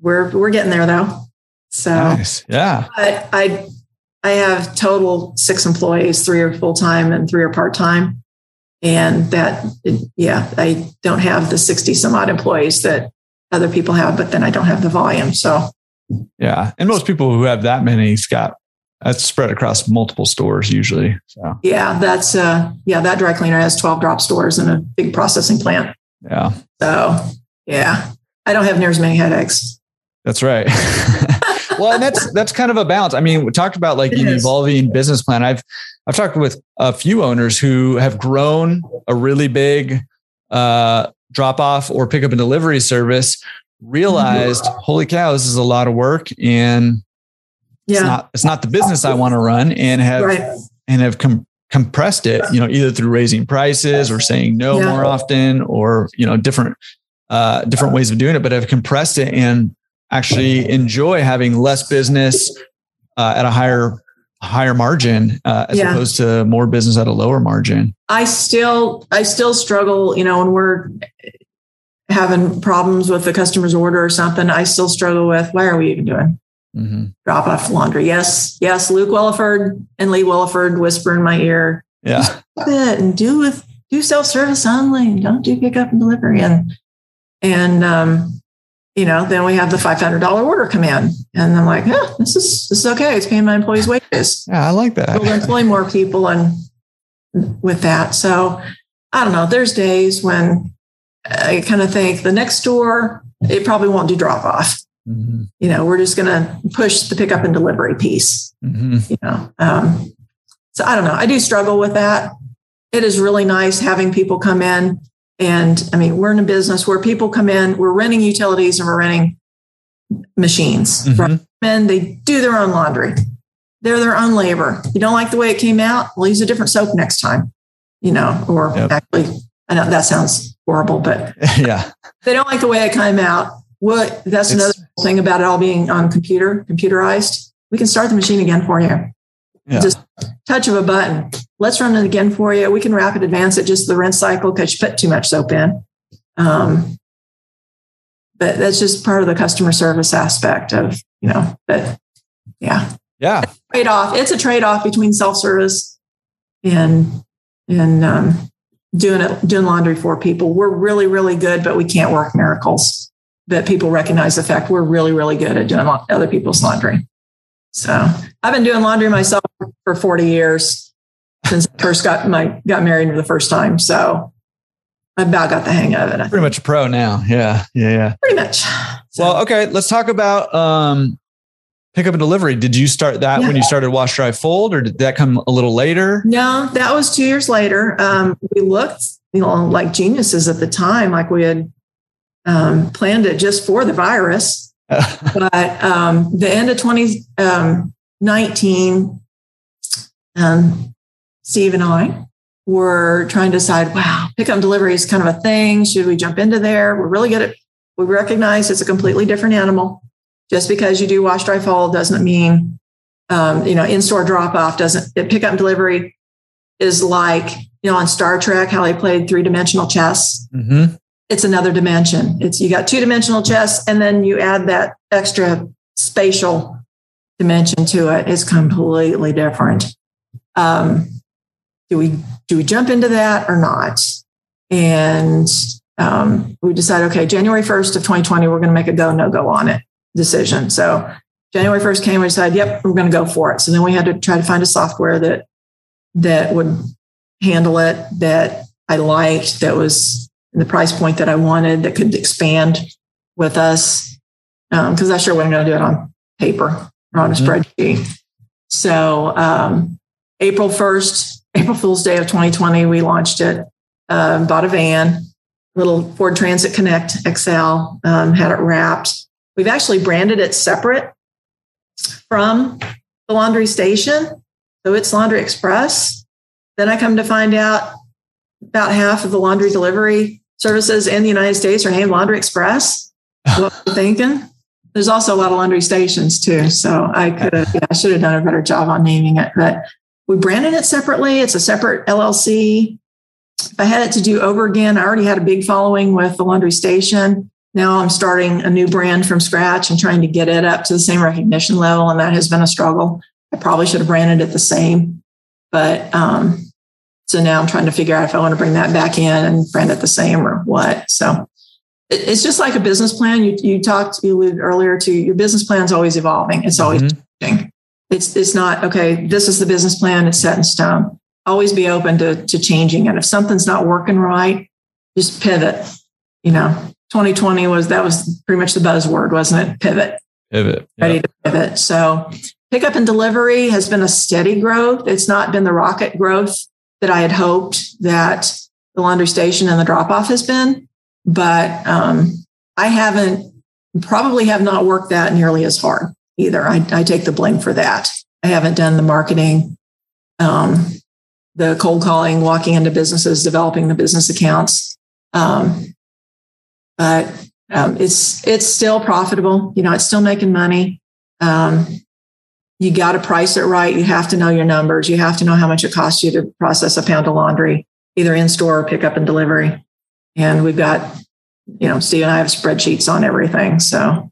we're we're getting there though. So nice. yeah. But I I have total six employees, three are full time and three are part time. And that yeah, I don't have the 60 some odd employees that other people have, but then I don't have the volume. So yeah. And most people who have that many, Scott, that's spread across multiple stores usually. So yeah, that's uh yeah, that dry cleaner has 12 drop stores and a big processing plant. Yeah. So yeah, I don't have near as many headaches. That's right. well, and that's that's kind of a balance. I mean, we talked about like an evolving business plan. I've I've talked with a few owners who have grown a really big uh, drop off or pickup and delivery service, realized, holy cow, this is a lot of work, and yeah. it's not it's not the business I want to run and have right. and have com- compressed it, you know, either through raising prices or saying no yeah. more often or, you know, different uh different ways of doing it, but have compressed it and actually enjoy having less business uh, at a higher higher margin uh, as yeah. opposed to more business at a lower margin. I still I still struggle, you know, when we're having problems with the customer's order or something, I still struggle with why are we even doing mm-hmm. drop off laundry. Yes, yes, Luke Williford and Lee Williford whisper in my ear. Yeah. It and do with do self service only don't do pick up and delivery. And and um, you know, then we have the five hundred dollar order come in. And I'm like, yeah, this is this is okay. It's paying my employees' wages. Yeah, I like that. We'll employ more people and with that. So I don't know. There's days when I kind of think the next door, it probably won't do drop off. Mm-hmm. You know, we're just going to push the pickup and delivery piece. Mm-hmm. You know, um, so I don't know. I do struggle with that. It is really nice having people come in, and I mean, we're in a business where people come in. We're renting utilities and we're renting machines. Mm-hmm. And they do their own laundry. They're their own labor. You don't like the way it came out? We'll use a different soap next time. You know, or yep. actually, I know that sounds horrible, but yeah, they don't like the way it came out. What that's it's, another thing about it all being on computer, computerized. We can start the machine again for you. Yeah. Just touch of a button. Let's run it again for you. We can rapid advance it just the rinse cycle because you put too much soap in. Um, but that's just part of the customer service aspect of, you know, but yeah. Yeah. Trade off. It's a trade off between self service and, and, um, doing it, doing laundry for people. We're really, really good, but we can't work miracles. That people recognize the fact we're really, really good at doing other people's laundry. So I've been doing laundry myself for 40 years since I first got my got married for the first time. So I about got the hang of it. Pretty much a pro now. Yeah. Yeah. Yeah. Pretty much. So. Well, okay. Let's talk about um, pickup and delivery. Did you start that yeah. when you started wash dry fold or did that come a little later? No, that was two years later. Um, we looked, you know, like geniuses at the time, like we had um, planned it just for the virus. but um, the end of 2019, um, um, Steve and I we're trying to decide, wow, pickup and delivery is kind of a thing. Should we jump into there? We're really good at, we recognize it's a completely different animal. Just because you do wash, dry, fold doesn't mean, um, you know, in-store drop off doesn't, pickup and delivery is like, you know, on Star Trek, how they played three dimensional chess. Mm-hmm. It's another dimension. It's, you got two dimensional chess and then you add that extra spatial dimension to it. It's completely different. Um, do we do we jump into that or not? And um, we decide, okay, January 1st of 2020, we're going to make a go, no go on it decision. So January 1st came, we decided, yep, we're going to go for it. So then we had to try to find a software that that would handle it, that I liked, that was the price point that I wanted, that could expand with us. Because um, I sure wasn't going to do it on paper or on a mm-hmm. spreadsheet. So um, April 1st, April Fool's Day of 2020, we launched it, uh, bought a van, little Ford Transit Connect XL, um, had it wrapped. We've actually branded it separate from the laundry station. So it's Laundry Express. Then I come to find out about half of the laundry delivery services in the United States are named Laundry Express. What are you thinking? There's also a lot of laundry stations too. So I could have, yeah, I should have done a better job on naming it. But we branded it separately. It's a separate LLC. If I had it to do over again, I already had a big following with the laundry station. Now I'm starting a new brand from scratch and trying to get it up to the same recognition level. And that has been a struggle. I probably should have branded it the same. But um, so now I'm trying to figure out if I want to bring that back in and brand it the same or what. So it's just like a business plan. You, you talked you earlier to your business plan is always evolving. It's always mm-hmm. changing. It's it's not okay. This is the business plan. It's set in stone. Always be open to to changing And If something's not working right, just pivot. You know, 2020 was that was pretty much the buzzword, wasn't it? Pivot. Pivot. Ready to pivot. So pickup and delivery has been a steady growth. It's not been the rocket growth that I had hoped that the laundry station and the drop off has been, but um, I haven't probably have not worked that nearly as hard either. I, I take the blame for that. I haven't done the marketing, um, the cold calling, walking into businesses, developing the business accounts. Um, but um, it's it's still profitable. You know, it's still making money. Um, you got to price it right. You have to know your numbers. You have to know how much it costs you to process a pound of laundry, either in store or pick up and delivery. And we've got, you know, Steve and I have spreadsheets on everything. So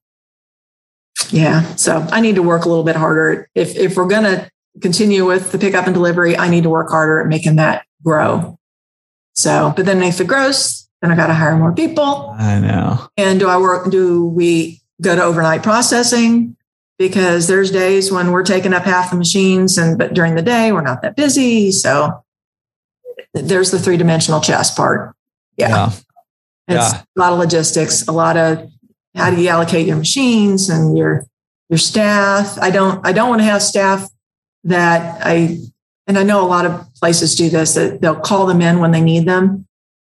yeah. So I need to work a little bit harder. If if we're gonna continue with the pickup and delivery, I need to work harder at making that grow. So, but then if it grows, then I got to hire more people. I know. And do I work? Do we go to overnight processing? Because there's days when we're taking up half the machines, and but during the day we're not that busy. So there's the three dimensional chess part. Yeah. yeah. It's yeah. a lot of logistics, a lot of how do you allocate your machines and your your staff i don't i don't want to have staff that i and i know a lot of places do this that they'll call them in when they need them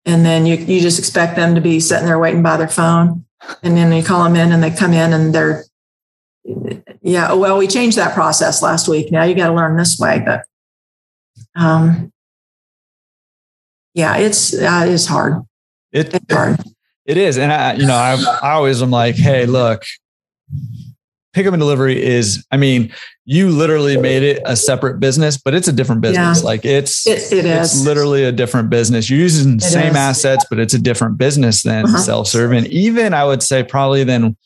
and then you, you just expect them to be sitting there waiting by their phone and then you call them in and they come in and they're yeah well we changed that process last week now you got to learn this way but um yeah it's uh, it's hard it, it's hard it is. And I, you know, I, I always am like, hey, look, pickup and delivery is, I mean, you literally made it a separate business, but it's a different business. Yeah. Like it's, it, it is. it's literally a different business. You're using the same is. assets, but it's a different business than uh-huh. self-serve. And even I would say probably than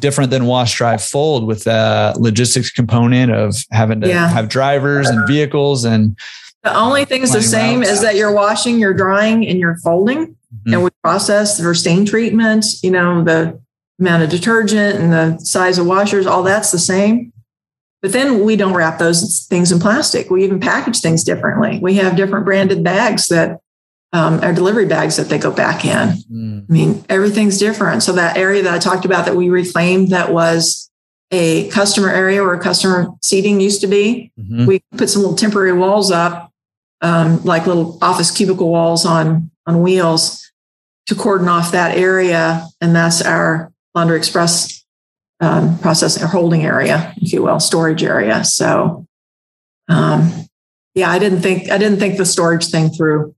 different than wash dry fold with the logistics component of having to yeah. have drivers and vehicles and the only thing is the same routes. is that you're washing, you're drying, and you're folding. Mm-hmm. And we process for stain treatment, you know, the amount of detergent and the size of washers, all that's the same. But then we don't wrap those things in plastic. We even package things differently. We have different branded bags that um, our delivery bags that they go back in. Mm. I mean, everything's different. So that area that I talked about that we reclaimed that was a customer area where customer seating used to be, mm-hmm. we put some little temporary walls up, um, like little office cubicle walls on on wheels to cordon off that area, and that's our Laundry Express um, processing or holding area, if you will, storage area. So, um, yeah, I didn't think I didn't think the storage thing through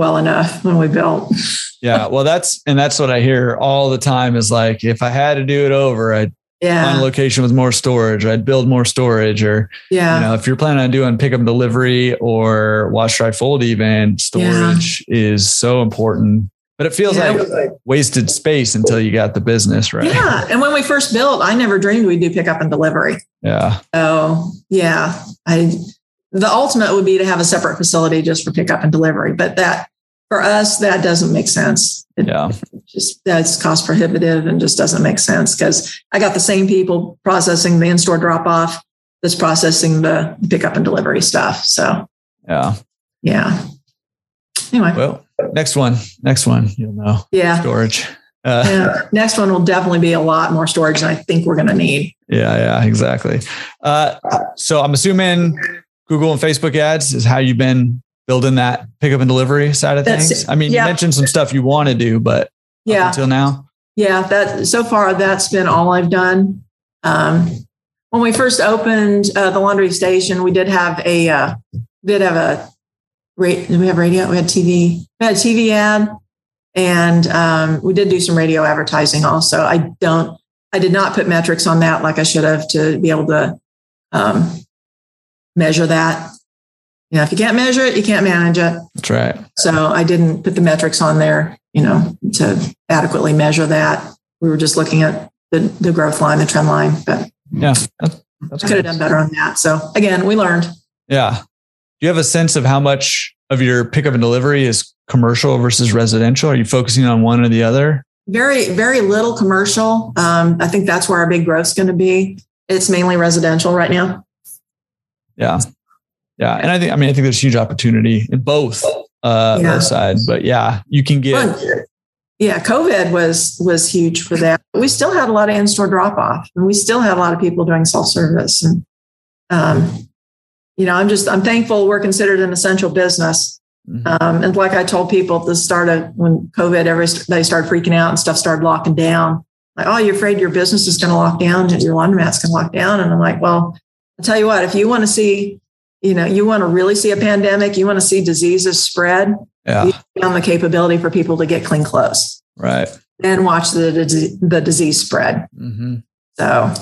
well enough when we built. yeah, well, that's and that's what I hear all the time is like, if I had to do it over, I'd yeah. find a location with more storage, or I'd build more storage, or yeah, you know, if you're planning on doing pickup delivery or wash dry fold, even storage yeah. is so important. But it feels yeah. like wasted space until you got the business right. Yeah, and when we first built, I never dreamed we'd do pickup and delivery. Yeah. Oh, yeah. I the ultimate would be to have a separate facility just for pickup and delivery, but that for us that doesn't make sense. It, yeah, just that's cost prohibitive and just doesn't make sense because I got the same people processing the in-store drop off that's processing the pickup and delivery stuff. So yeah, yeah. Anyway, well, next one, next one, you'll know. Yeah, storage. Uh, yeah. Next one will definitely be a lot more storage than I think we're going to need. Yeah, yeah, exactly. Uh, so I'm assuming Google and Facebook ads is how you've been building that pickup and delivery side of That's things. I mean, yeah. you mentioned some stuff you want to do, but yeah, until now, yeah, that so far that's been all I've done. Um, when we first opened uh, the laundry station, we did have a uh, did have a did we have radio? We had TV. We had a TV ad, and um, we did do some radio advertising also. I don't. I did not put metrics on that like I should have to be able to um, measure that. You know, if you can't measure it, you can't manage it. That's right. So I didn't put the metrics on there, you know, to adequately measure that. We were just looking at the, the growth line, the trend line, but yeah, that's, that's I could have done better on that. So again, we learned. Yeah. Do you have a sense of how much of your pickup and delivery is commercial versus residential? Are you focusing on one or the other? Very, very little commercial. Um, I think that's where our big growth is going to be. It's mainly residential right now. Yeah. Yeah. And I think, I mean, I think there's huge opportunity in both, uh, yeah. both sides, but yeah, you can get. Yeah. COVID was, was huge for that. We still had a lot of in-store drop off and we still had a lot of people doing self-service and, um, you know, I'm just, I'm thankful we're considered an essential business. Mm-hmm. Um, and like I told people at the start of when COVID, everybody started freaking out and stuff started locking down. Like, oh, you're afraid your business is going to lock down, your laundromat's going to lock down. And I'm like, well, I'll tell you what, if you want to see, you know, you want to really see a pandemic, you want to see diseases spread, yeah. on the capability for people to get clean clothes. Right. And watch the, the disease spread. Mm-hmm. So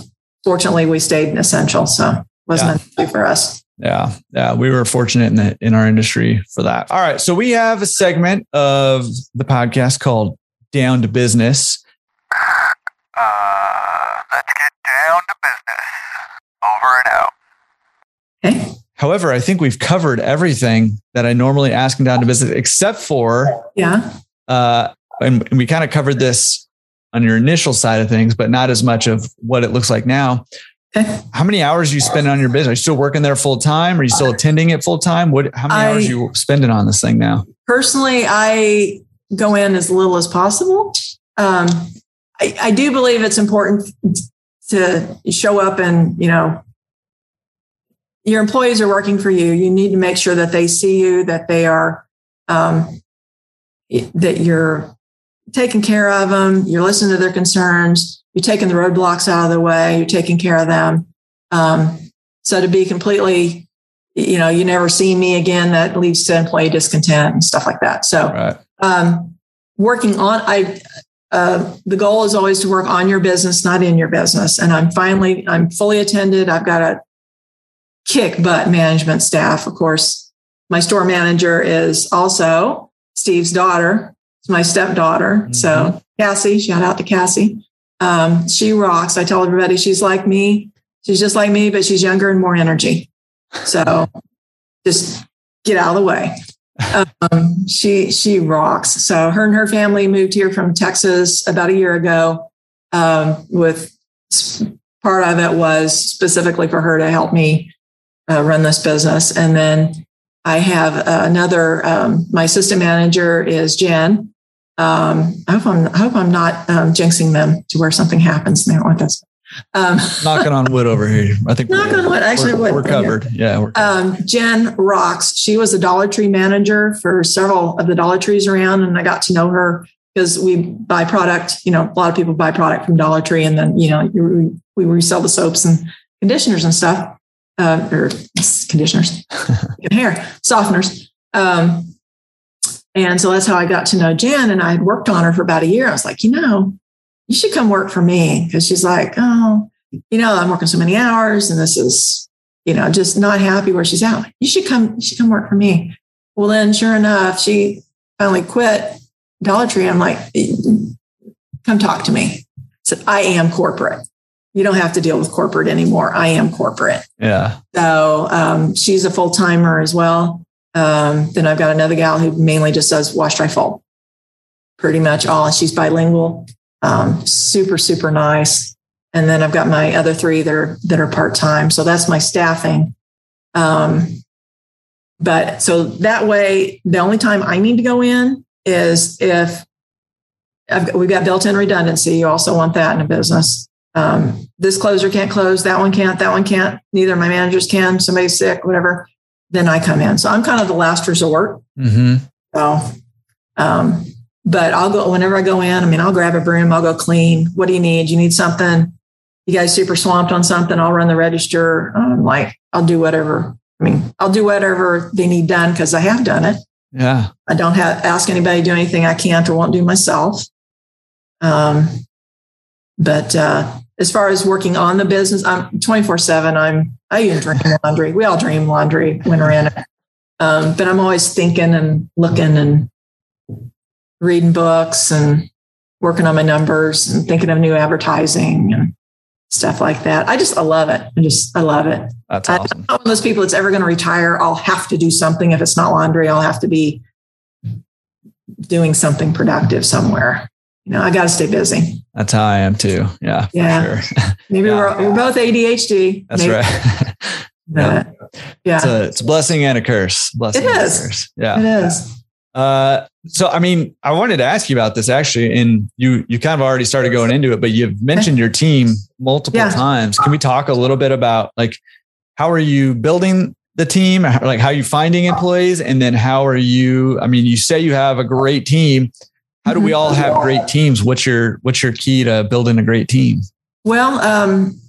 fortunately we stayed in essential. So it wasn't yeah. an issue for us. Yeah. Yeah. We were fortunate in the, in our industry for that. All right. So we have a segment of the podcast called Down to Business. Uh, let's get down to business. Over and out. Okay. However, I think we've covered everything that I normally ask down to business, except for yeah. Uh, and we kind of covered this on your initial side of things, but not as much of what it looks like now. Okay. How many hours you spend on your business? Are you still working there full time? Are you still attending it full time? What? How many I, hours you spending on this thing now? Personally, I go in as little as possible. Um, I, I do believe it's important to show up and you know your employees are working for you you need to make sure that they see you that they are um, that you're taking care of them you're listening to their concerns you're taking the roadblocks out of the way you're taking care of them um, so to be completely you know you never see me again that leads to employee discontent and stuff like that so right. um, working on i uh, the goal is always to work on your business, not in your business. And I'm finally, I'm fully attended. I've got a kick butt management staff. Of course, my store manager is also Steve's daughter. It's my stepdaughter. Mm-hmm. So Cassie, shout out to Cassie. Um, she rocks. I tell everybody she's like me. She's just like me, but she's younger and more energy. So just get out of the way. Um, she she rocks. So her and her family moved here from Texas about a year ago. Um, with part of it was specifically for her to help me uh, run this business, and then I have uh, another. Um, my assistant manager is Jen. Um, I hope I'm I hope I'm not um, jinxing them to where something happens they don't want this. Um, knocking on wood over here. I think knock on wood. Actually, we're, we're covered. Yeah. We're covered. Um, Jen rocks. She was a Dollar Tree manager for several of the Dollar Trees around, and I got to know her because we buy product. You know, a lot of people buy product from Dollar Tree, and then you know we resell the soaps and conditioners and stuff, uh, or conditioners, hair softeners. Um, and so that's how I got to know Jen, and I had worked on her for about a year. I was like, you know, you should come work for me. Because she's like, oh, you know, I'm working so many hours and this is, you know, just not happy where she's at. You should come, you should come work for me. Well, then sure enough, she finally quit Dollar Tree. I'm like, come talk to me. I said, I am corporate. You don't have to deal with corporate anymore. I am corporate. Yeah. So um, she's a full timer as well. Um, then I've got another gal who mainly just does wash, dry, fold. Pretty much all. She's bilingual um, super super nice and then i've got my other three that are that are part-time so that's my staffing um, but so that way the only time i need to go in is if I've, we've got built-in redundancy you also want that in a business um, this closer can't close that one can't that one can't neither of my managers can somebody's sick whatever then i come in so i'm kind of the last resort mm-hmm. so um, but I'll go whenever I go in. I mean, I'll grab a broom, I'll go clean. What do you need? You need something? You guys super swamped on something? I'll run the register. Um, like I'll do whatever. I mean, I'll do whatever they need done because I have done it. Yeah. I don't have ask anybody to do anything I can't or won't do myself. Um, but uh, as far as working on the business, I'm 24 seven. I'm I even dream laundry. We all dream laundry when we're in it. Um, but I'm always thinking and looking and reading books and working on my numbers and thinking of new advertising and stuff like that. I just, I love it. I just, I love it. That's awesome. I'm not one of those people that's ever going to retire. I'll have to do something. If it's not laundry, I'll have to be doing something productive somewhere. You know, I got to stay busy. That's how I am too. Yeah. Yeah. Sure. Maybe yeah. We're, we're both ADHD. That's Maybe. right. yeah. yeah. It's a, it's a blessing and a curse. Blessing it is. Yeah. It is. Uh, so I mean, I wanted to ask you about this actually, and you you kind of already started going into it, but you've mentioned your team multiple yeah. times. Can we talk a little bit about like how are you building the team, like how are you finding employees, and then how are you? I mean, you say you have a great team. How do we all have great teams? What's your what's your key to building a great team? Well, um,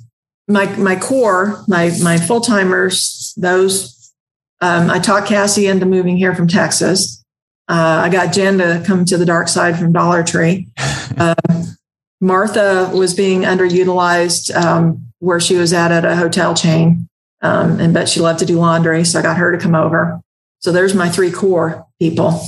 my my core, my my full timers, those um, I talked Cassie into moving here from Texas. Uh, I got Jen to come to the dark side from Dollar Tree. Uh, Martha was being underutilized um, where she was at at a hotel chain, um, and but she loved to do laundry, so I got her to come over. So there's my three core people.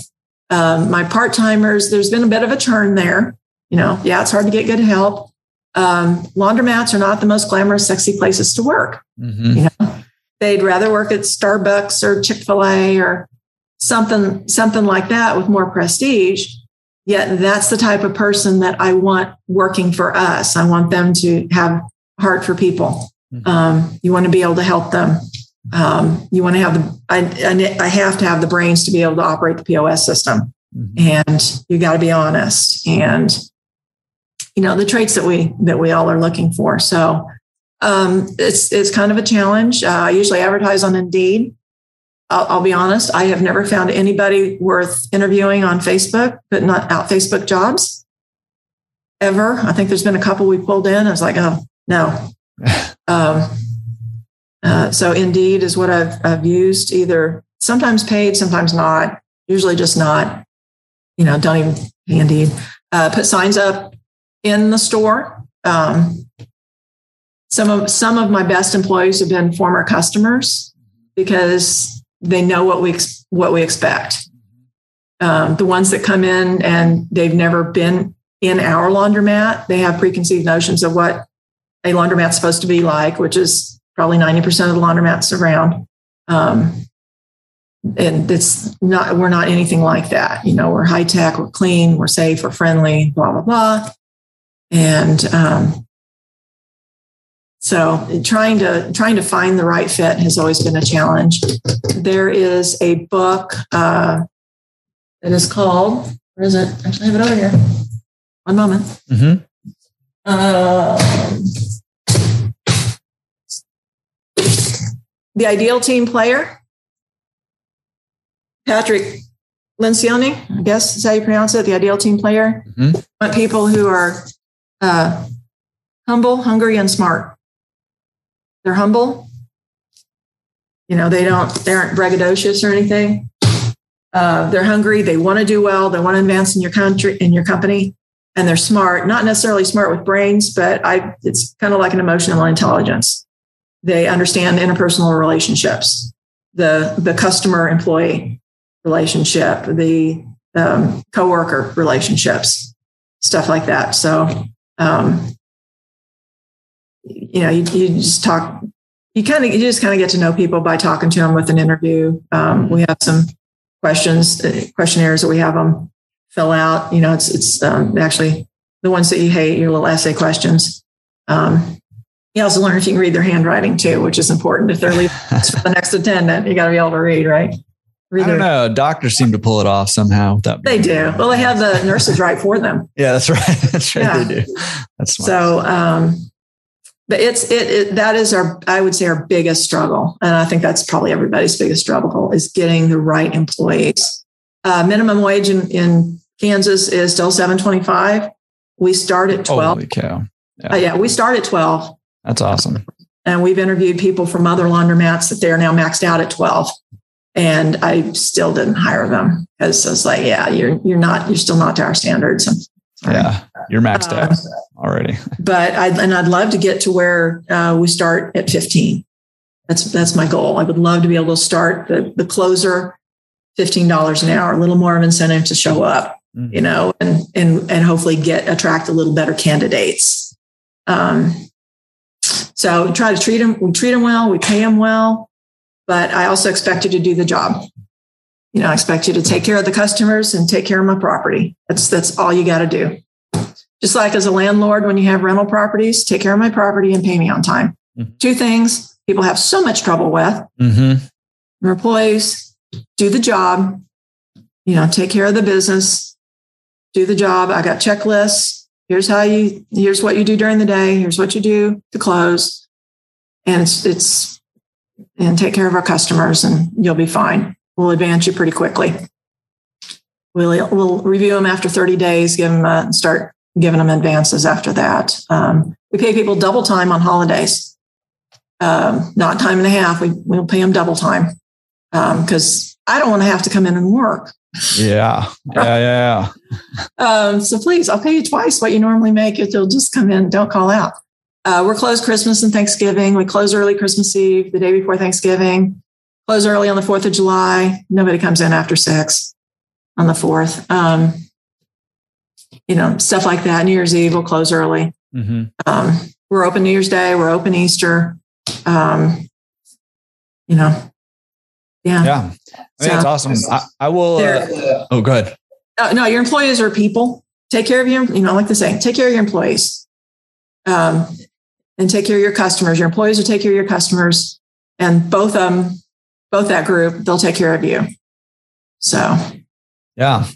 Um, my part timers, there's been a bit of a turn there. You know, yeah, it's hard to get good help. Um, laundromats are not the most glamorous, sexy places to work. Mm-hmm. You know, they'd rather work at Starbucks or Chick Fil A or something something like that with more prestige yet that's the type of person that i want working for us i want them to have heart for people mm-hmm. um, you want to be able to help them um, you want to have the I, I have to have the brains to be able to operate the pos system mm-hmm. and you got to be honest and you know the traits that we that we all are looking for so um, it's it's kind of a challenge uh, i usually advertise on indeed I'll, I'll, be honest, I have never found anybody worth interviewing on Facebook, but not out Facebook jobs ever. I think there's been a couple we pulled in. I was like, oh, no. um, uh, so Indeed is what I've, I've used, either sometimes paid, sometimes not, usually just not, you know, don't even Indeed. uh, put signs up in the store. Um, some of some of my best employees have been former customers because they know what we what we expect. Um, the ones that come in and they've never been in our laundromat, they have preconceived notions of what a laundromat's supposed to be like, which is probably 90% of the laundromats around. Um, and it's not, we're not anything like that. You know, we're high tech, we're clean, we're safe, we're friendly, blah, blah, blah. And um, so trying to trying to find the right fit has always been a challenge. There is a book uh, that is called, where is it? Actually, I have it over here. One moment. Mm-hmm. Uh, the ideal team player. Patrick Lencioni, I guess is how you pronounce it. The ideal team player. Mm-hmm. Want people who are uh, humble, hungry, and smart. They're humble. You know, they don't, they aren't braggadocious or anything. Uh, they're hungry. They want to do well. They want to advance in your country, in your company, and they're smart. Not necessarily smart with brains, but I, it's kind of like an emotional intelligence. They understand interpersonal relationships, the the customer employee relationship, the um, coworker relationships, stuff like that. So, um, you know, you, you just talk, you kind of, you just kind of get to know people by talking to them with an interview. Um, we have some questions, uh, questionnaires that we have them fill out. You know, it's, it's um, actually the ones that you hate, your little essay questions. Um, you also learn if you can read their handwriting too, which is important. If they're leaving for the next attendant, you got to be able to read, right? Read I don't know. Doctors seem to pull it off somehow. They do. Well, they have the nurses write for them. Yeah, that's right. That's right. Yeah. They do. That's smart. so. Um, but it's it, it that is our I would say our biggest struggle, and I think that's probably everybody's biggest struggle is getting the right employees. Uh, minimum wage in, in Kansas is still seven twenty five. We start at twelve. Holy cow! Yeah. Uh, yeah, we start at twelve. That's awesome. And we've interviewed people from other laundromats that they are now maxed out at twelve, and I still didn't hire them because I was like, yeah, you're you're not you're still not to our standards. Yeah, you're maxed out uh, already. But I and I'd love to get to where uh, we start at 15. That's that's my goal. I would love to be able to start the, the closer $15 an hour, a little more of incentive to show up, mm-hmm. you know, and and and hopefully get attract a little better candidates. Um, so we try to treat them, we treat them well, we pay them well, but I also expect you to do the job you know, I expect you to take care of the customers and take care of my property. That's that's all you got to do. Just like as a landlord, when you have rental properties, take care of my property and pay me on time. Mm-hmm. Two things people have so much trouble with. Mm-hmm. Your employees do the job, you know, take care of the business, do the job. I got checklists. Here's how you. Here's what you do during the day. Here's what you do to close, and it's it's and take care of our customers, and you'll be fine we'll advance you pretty quickly. We'll, we'll review them after 30 days, give them, uh, start giving them advances after that. Um, we pay people double time on holidays, um, not time and a half. We, we'll pay them double time because um, I don't want to have to come in and work. Yeah. Yeah. Yeah. um, so please, I'll pay you twice what you normally make if you'll just come in. Don't call out. Uh, we're closed Christmas and Thanksgiving. We close early Christmas Eve, the day before Thanksgiving close early on the 4th of July. Nobody comes in after six on the 4th. Um, you know, stuff like that. New Year's Eve will close early. Mm-hmm. Um, we're open New Year's Day. We're open Easter. Um, you know, yeah. Yeah. I mean, that's awesome. I, I will. Uh, oh, good. Uh, no, your employees are people. Take care of your, you know, like the saying, take care of your employees. Um, and take care of your customers. Your employees will take care of your customers. And both of them both that group, they'll take care of you. So, yeah.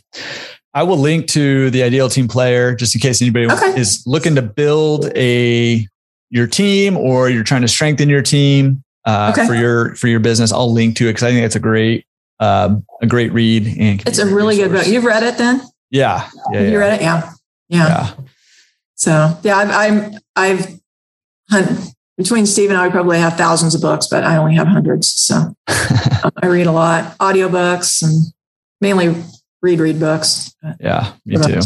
I will link to the ideal team player just in case anybody okay. is looking to build a your team or you're trying to strengthen your team uh, okay. for your for your business. I'll link to it because I think it's a great uh, a great read and it's a really resource. good book. You've read it then? Yeah, yeah. You yeah. read it? Yeah. yeah, yeah. So yeah, I've I've, I've between Steve and I, we probably have thousands of books, but I only have hundreds. So um, I read a lot, audiobooks and mainly read, read books. Yeah, me too.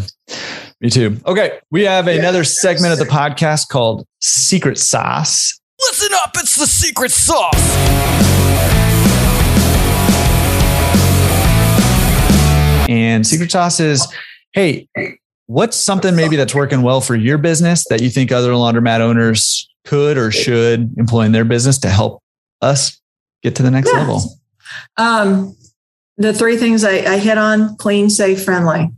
Me too. Okay. We have another segment of the podcast called Secret Sauce. Listen up, it's the secret sauce. And secret sauce is hey, what's something maybe that's working well for your business that you think other laundromat owners could or should employ in their business to help us get to the next yeah. level? Um, the three things I, I hit on clean, safe, friendly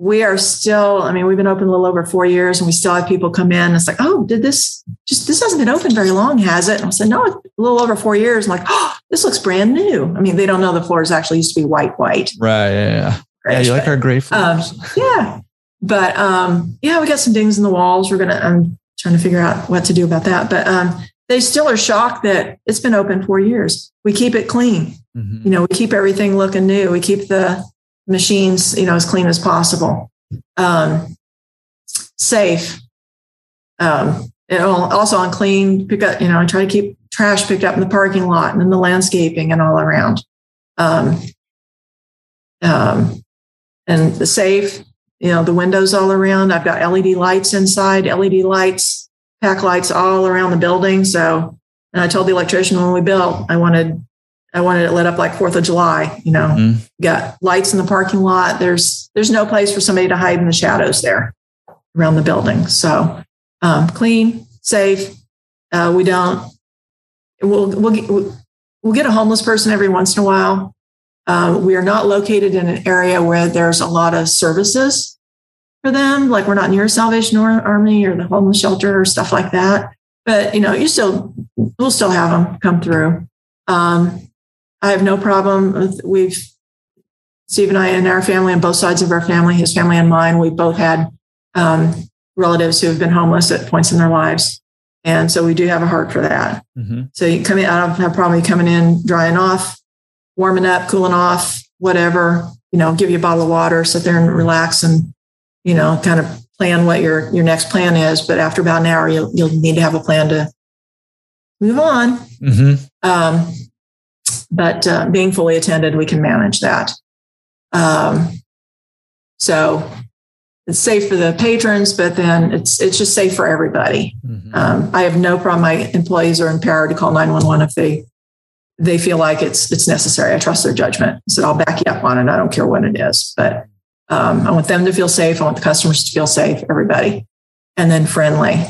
we are still, I mean, we've been open a little over four years and we still have people come in. It's like, oh, did this just, this hasn't been open very long, has it? And I said, no, a little over four years. I'm like, oh, this looks brand new. I mean, they don't know the floors actually used to be white, white. Right. Yeah. Yeah. yeah you like our gray floors. Um, yeah. But um, yeah, we got some dings in the walls. We're going to, I'm trying to figure out what to do about that. But um, they still are shocked that it's been open four years. We keep it clean. Mm-hmm. You know, we keep everything looking new. We keep the, machines, you know, as clean as possible. Um, safe. Um, also on clean, pick up, you know, I try to keep trash picked up in the parking lot and in the landscaping and all around. Um, um, and the safe, you know, the windows all around. I've got LED lights inside, LED lights, pack lights all around the building. So, and I told the electrician when we built, I wanted I wanted it lit up like Fourth of July. You know, mm-hmm. got lights in the parking lot. There's there's no place for somebody to hide in the shadows there around the building. So um, clean, safe. Uh, we don't. We'll we'll get, we'll get a homeless person every once in a while. Uh, we are not located in an area where there's a lot of services for them. Like we're not near Salvation Army or the homeless shelter or stuff like that. But you know, you still we'll still have them come through. Um, I have no problem. With, we've Steve and I and our family and both sides of our family, his family and mine, we both had um, relatives who have been homeless at points in their lives. And so we do have a heart for that. Mm-hmm. So you come in, I don't have a problem coming in, drying off, warming up, cooling off, whatever, you know, give you a bottle of water, sit there and relax and, you know, kind of plan what your, your next plan is. But after about an hour, you'll, you'll need to have a plan to move on. Mm-hmm. Um, but uh, being fully attended, we can manage that. Um, so it's safe for the patrons, but then it's it's just safe for everybody. Mm-hmm. Um, I have no problem. My employees are empowered to call nine one one if they they feel like it's it's necessary. I trust their judgment. I said I'll back you up on it. I don't care what it is, but um, I want them to feel safe. I want the customers to feel safe. Everybody, and then friendly.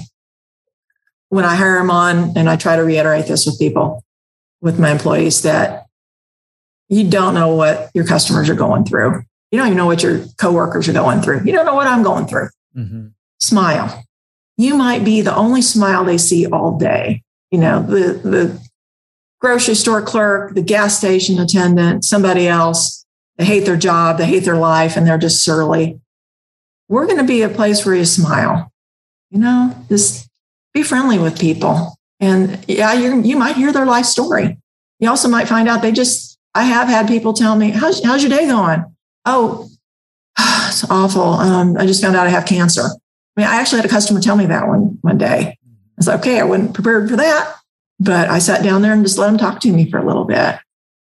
When I hire them on, and I try to reiterate this with people, with my employees that you don't know what your customers are going through. You don't even know what your coworkers are going through. You don't know what I'm going through. Mm-hmm. Smile. You might be the only smile they see all day. You know, the, the grocery store clerk, the gas station attendant, somebody else, they hate their job, they hate their life, and they're just surly. We're going to be a place where you smile. You know, just be friendly with people. And yeah, you you might hear their life story. You also might find out they just, I have had people tell me, how's, how's your day going? Oh, it's awful. Um, I just found out I have cancer. I mean, I actually had a customer tell me that one, one day. I was like, okay, I wasn't prepared for that. But I sat down there and just let them talk to me for a little bit,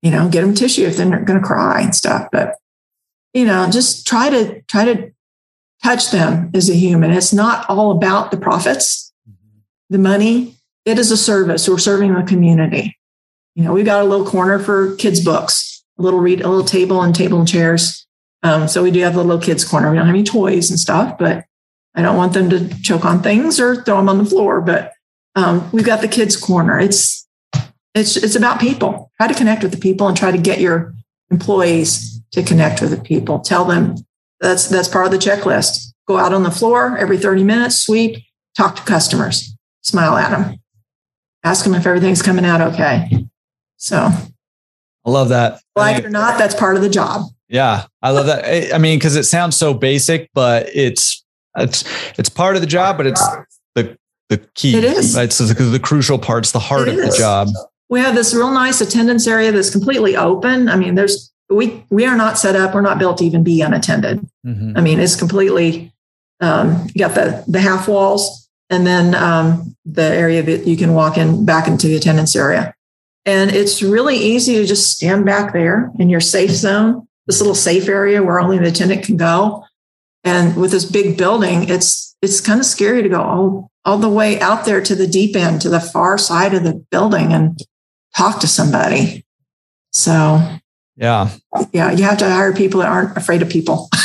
you know, get them tissue if they're going to cry and stuff. But, you know, just try to, try to touch them as a human. It's not all about the profits, the money, it is a service. We're serving the community. You know, we've got a little corner for kids' books, a little read, a little table and table and chairs. Um, so we do have a little kids' corner. We don't have any toys and stuff, but I don't want them to choke on things or throw them on the floor. But um, we've got the kids' corner. It's it's it's about people. Try to connect with the people and try to get your employees to connect with the people. Tell them that's that's part of the checklist. Go out on the floor every 30 minutes, sweep, talk to customers, smile at them ask them if everything's coming out okay. So I love that. Like it or not, that's part of the job. Yeah, I love that. I mean, because it sounds so basic, but it's it's it's part of the job, but it's the the key. It is. It's the, the crucial parts, the heart it of is. the job. We have this real nice attendance area that's completely open. I mean, there's we we are not set up. We're not built to even be unattended. Mm-hmm. I mean, it's completely. Um, you got the the half walls and then um, the area that you can walk in back into the attendance area. And it's really easy to just stand back there in your safe zone, this little safe area where only the attendant can go. And with this big building, it's it's kind of scary to go all, all the way out there to the deep end, to the far side of the building and talk to somebody. So yeah. Yeah. You have to hire people that aren't afraid of people.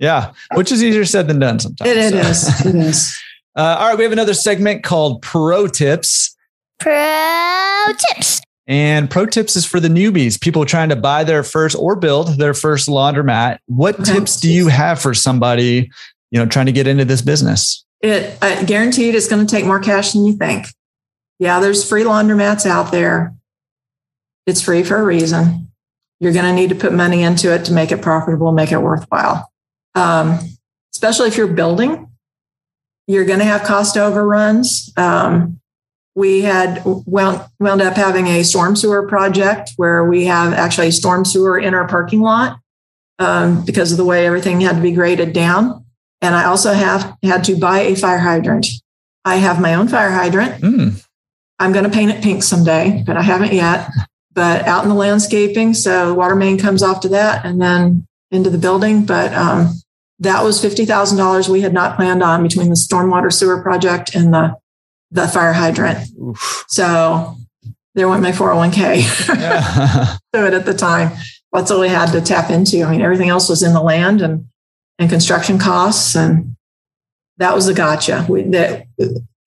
yeah. yeah. Which is easier said than done sometimes. It, it so. is. It is. Uh, all right. We have another segment called Pro Tips. Pro Tips. And pro tips is for the newbies, people trying to buy their first or build their first laundromat. What okay. tips do you have for somebody, you know, trying to get into this business? It uh, guaranteed it's going to take more cash than you think. Yeah, there's free laundromats out there. It's free for a reason. You're going to need to put money into it to make it profitable, make it worthwhile. Um, especially if you're building, you're going to have cost overruns. Um, we had wound, wound up having a storm sewer project where we have actually a storm sewer in our parking lot um, because of the way everything had to be graded down. And I also have had to buy a fire hydrant. I have my own fire hydrant. Mm. I'm going to paint it pink someday, but I haven't yet. But out in the landscaping, so water main comes off to that and then into the building. But um, that was fifty thousand dollars we had not planned on between the stormwater sewer project and the the fire hydrant. Oof. So there went my 401k yeah. to it at the time. That's all we had to tap into. I mean, everything else was in the land and, and construction costs. And that was a gotcha. We, that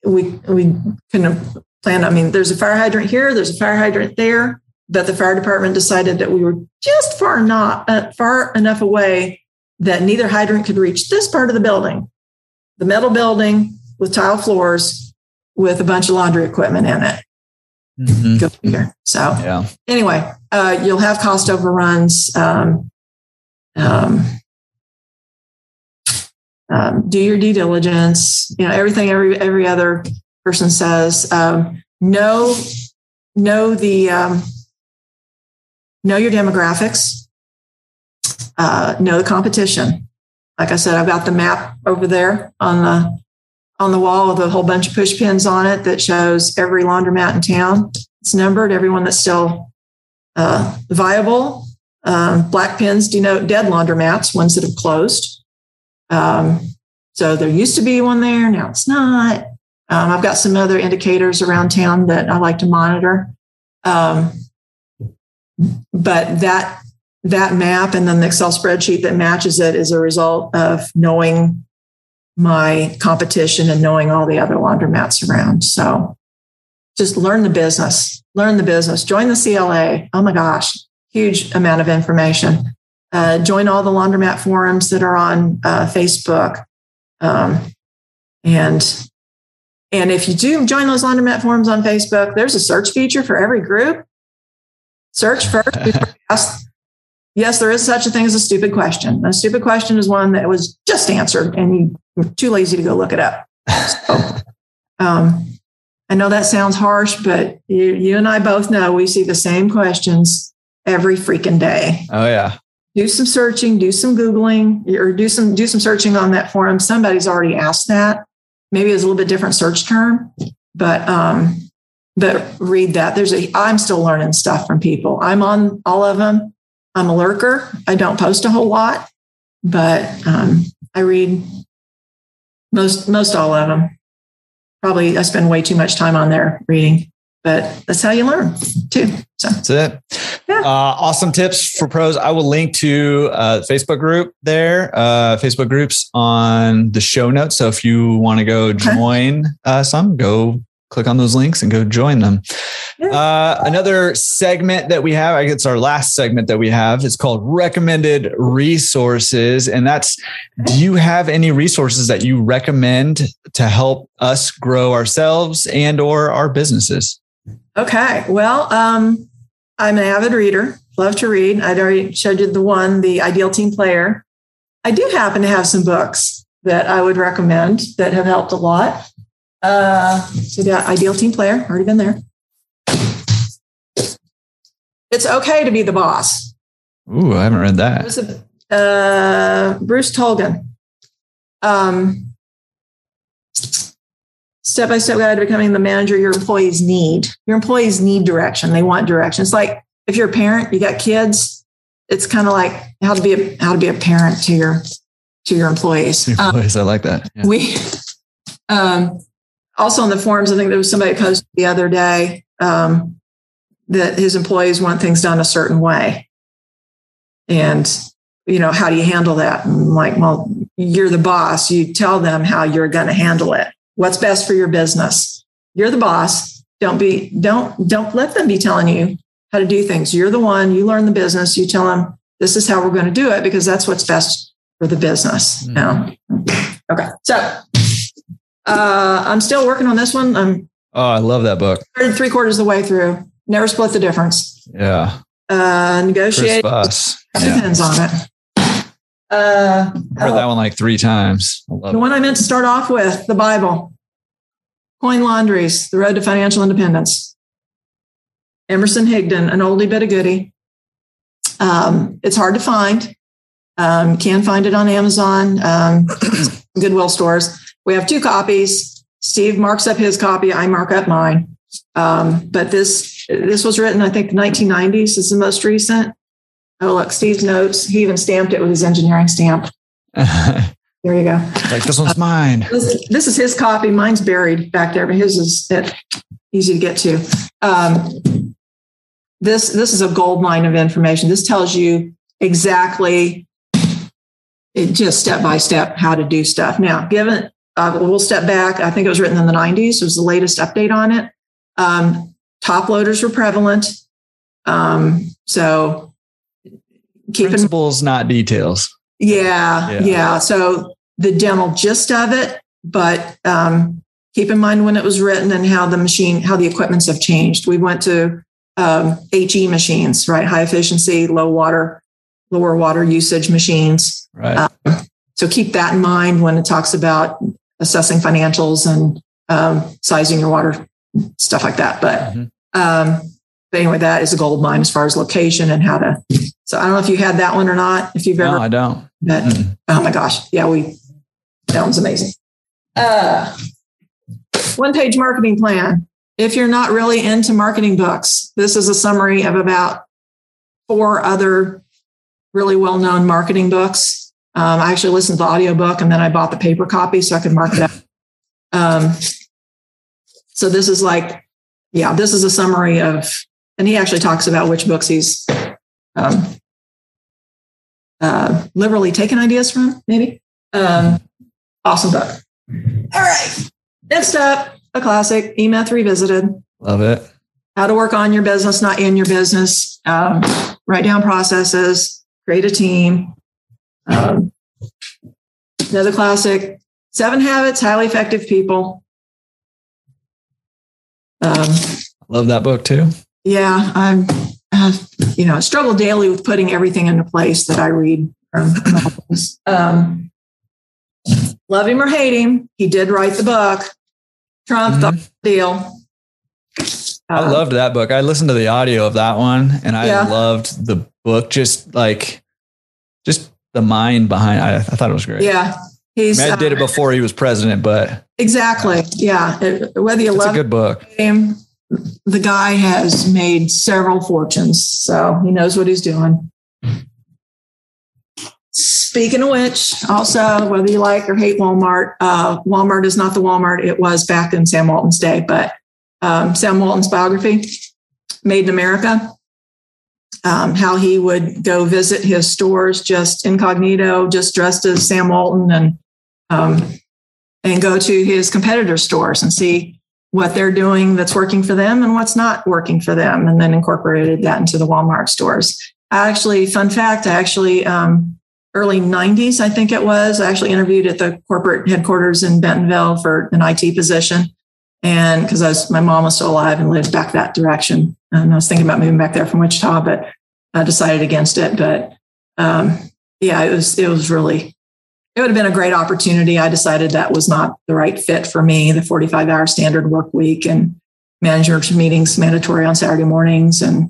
we, we couldn't plan. I mean, there's a fire hydrant here, there's a fire hydrant there, but the fire department decided that we were just far not uh, far enough away that neither hydrant could reach this part of the building, the metal building with tile floors with a bunch of laundry equipment in it. Mm-hmm. Go figure. So yeah. anyway, uh, you'll have cost overruns. Um, um, um, do your due diligence. You know everything every every other person says. Um, know know the um, know your demographics. Uh, know the competition. Like I said, I've got the map over there on the on the wall with a whole bunch of push pins on it that shows every laundromat in town. It's numbered, everyone that's still uh, viable. Um, black pins denote dead laundromats, ones that have closed. Um, so there used to be one there, now it's not. Um, I've got some other indicators around town that I like to monitor. Um, but that that map and then the Excel spreadsheet that matches it is a result of knowing my competition and knowing all the other laundromats around. So just learn the business, learn the business, join the CLA. Oh my gosh, huge amount of information. Uh, join all the laundromat forums that are on uh, Facebook. Um, and and if you do join those laundromat forums on Facebook, there's a search feature for every group. Search first ask yes, there is such a thing as a stupid question. A stupid question is one that was just answered and you were too lazy to go look it up. So, um, I know that sounds harsh, but you, you and I both know we see the same questions every freaking day. Oh yeah. Do some searching, do some Googling or do some, do some searching on that forum. Somebody's already asked that. Maybe it's a little bit different search term, but, um, but read that. There's a, I'm still learning stuff from people. I'm on all of them. I'm a lurker. I don't post a whole lot, but um, I read most most all of them. Probably I spend way too much time on there reading, but that's how you learn too. So that's it. Yeah. Uh, awesome tips for pros. I will link to uh, Facebook group there, uh, Facebook groups on the show notes. So if you want to go join uh, some, go click on those links and go join them. Uh, another segment that we have, I guess our last segment that we have is called recommended resources. And that's, do you have any resources that you recommend to help us grow ourselves and or our businesses? Okay. Well, um, I'm an avid reader, love to read. I'd already showed you the one, the ideal team player. I do happen to have some books that I would recommend that have helped a lot. Uh, so the ideal team player, already been there. It's okay to be the boss. Ooh, I haven't read that. uh, Bruce Tulgan. Um, step by step guide to becoming the manager your employees need. Your employees need direction. They want direction. It's like if you're a parent, you got kids. It's kind of like how to be a, how to be a parent to your to your employees. employees, um, I like that. Yeah. We um, also on the forums, I think there was somebody posted the other day um, that his employees want things done a certain way. And, you know, how do you handle that? And I'm like, well, you're the boss. You tell them how you're going to handle it. What's best for your business? You're the boss. Don't be, don't, don't let them be telling you how to do things. You're the one, you learn the business, you tell them this is how we're going to do it because that's what's best for the business. Mm-hmm. Okay. So uh, I'm still working on this one. I'm Oh, I love that book. Three quarters of the way through. Never split the difference. Yeah. Uh, negotiate. Depends yeah. on it. Uh, I heard that one like three times. the it. one I meant to start off with, the Bible. Coin Laundries, The Road to Financial Independence. Emerson Higdon, an oldie but a goodie. Um, it's hard to find. Um, can find it on Amazon, um, Goodwill stores. We have two copies. Steve marks up his copy. I mark up mine. Um, but this this was written, I think, the 1990s is the most recent. Oh, look, Steve's notes. He even stamped it with his engineering stamp. there you go. Like this one's mine. This, this, is his copy. Mine's buried back there, but his is it, easy to get to. Um, this this is a gold mine of information. This tells you exactly, it just step by step how to do stuff. Now, given uh, we'll step back. I think it was written in the 90s. It was the latest update on it. Um, top loaders were prevalent. Um, so keep principles, in, not details. Yeah, yeah, yeah. So the general gist of it, but um, keep in mind when it was written and how the machine, how the equipments have changed. We went to um, HE machines, right? High efficiency, low water, lower water usage machines. Right. Um, so keep that in mind when it talks about assessing financials and um, sizing your water, stuff like that. But, mm-hmm. um, but anyway, that is a gold mine as far as location and how to. So I don't know if you had that one or not. If you've ever, no, I don't. But mm oh my gosh, yeah, we that one's amazing. Uh, one page marketing plan. If you're not really into marketing books, this is a summary of about four other really well known marketing books um, I actually listened to the audiobook and then I bought the paper copy so I could mark it up. Um, so this is like, yeah, this is a summary of, and he actually talks about which books he's um, uh, liberally taken ideas from, maybe. Um, awesome book. All right. Next up, a classic, E-Myth Revisited. Love it. How to work on your business, not in your business. Um, write down processes, create a team, um, another classic, Seven Habits, Highly Effective People. Um, Love that book too. Yeah, I'm, uh, you know, I struggle daily with putting everything into place that I read from um, love him or hate him, he did write the book. Trump, mm-hmm. the deal. I uh, loved that book. I listened to the audio of that one and I yeah. loved the book. Just like, just the mind behind. I, I thought it was great. Yeah, he's. I, mean, I did it uh, before he was president, but exactly. Yeah, whether you it's love a good book. Him, the guy has made several fortunes, so he knows what he's doing. Speaking of which, also whether you like or hate Walmart, uh, Walmart is not the Walmart it was back in Sam Walton's day, but um, Sam Walton's biography, Made in America, um, how he would go visit his stores just incognito, just dressed as Sam Walton, and um, and go to his competitor stores and see what they're doing that's working for them and what's not working for them, and then incorporated that into the Walmart stores. I actually, fun fact, I actually um, early 90s, I think it was. I actually interviewed at the corporate headquarters in Bentonville for an IT position. And because my mom was still alive and lived back that direction. And I was thinking about moving back there from Wichita, but I decided against it. But um, yeah, it was it was really it would have been a great opportunity. I decided that was not the right fit for me. The 45 hour standard work week and managers meetings mandatory on Saturday mornings. And I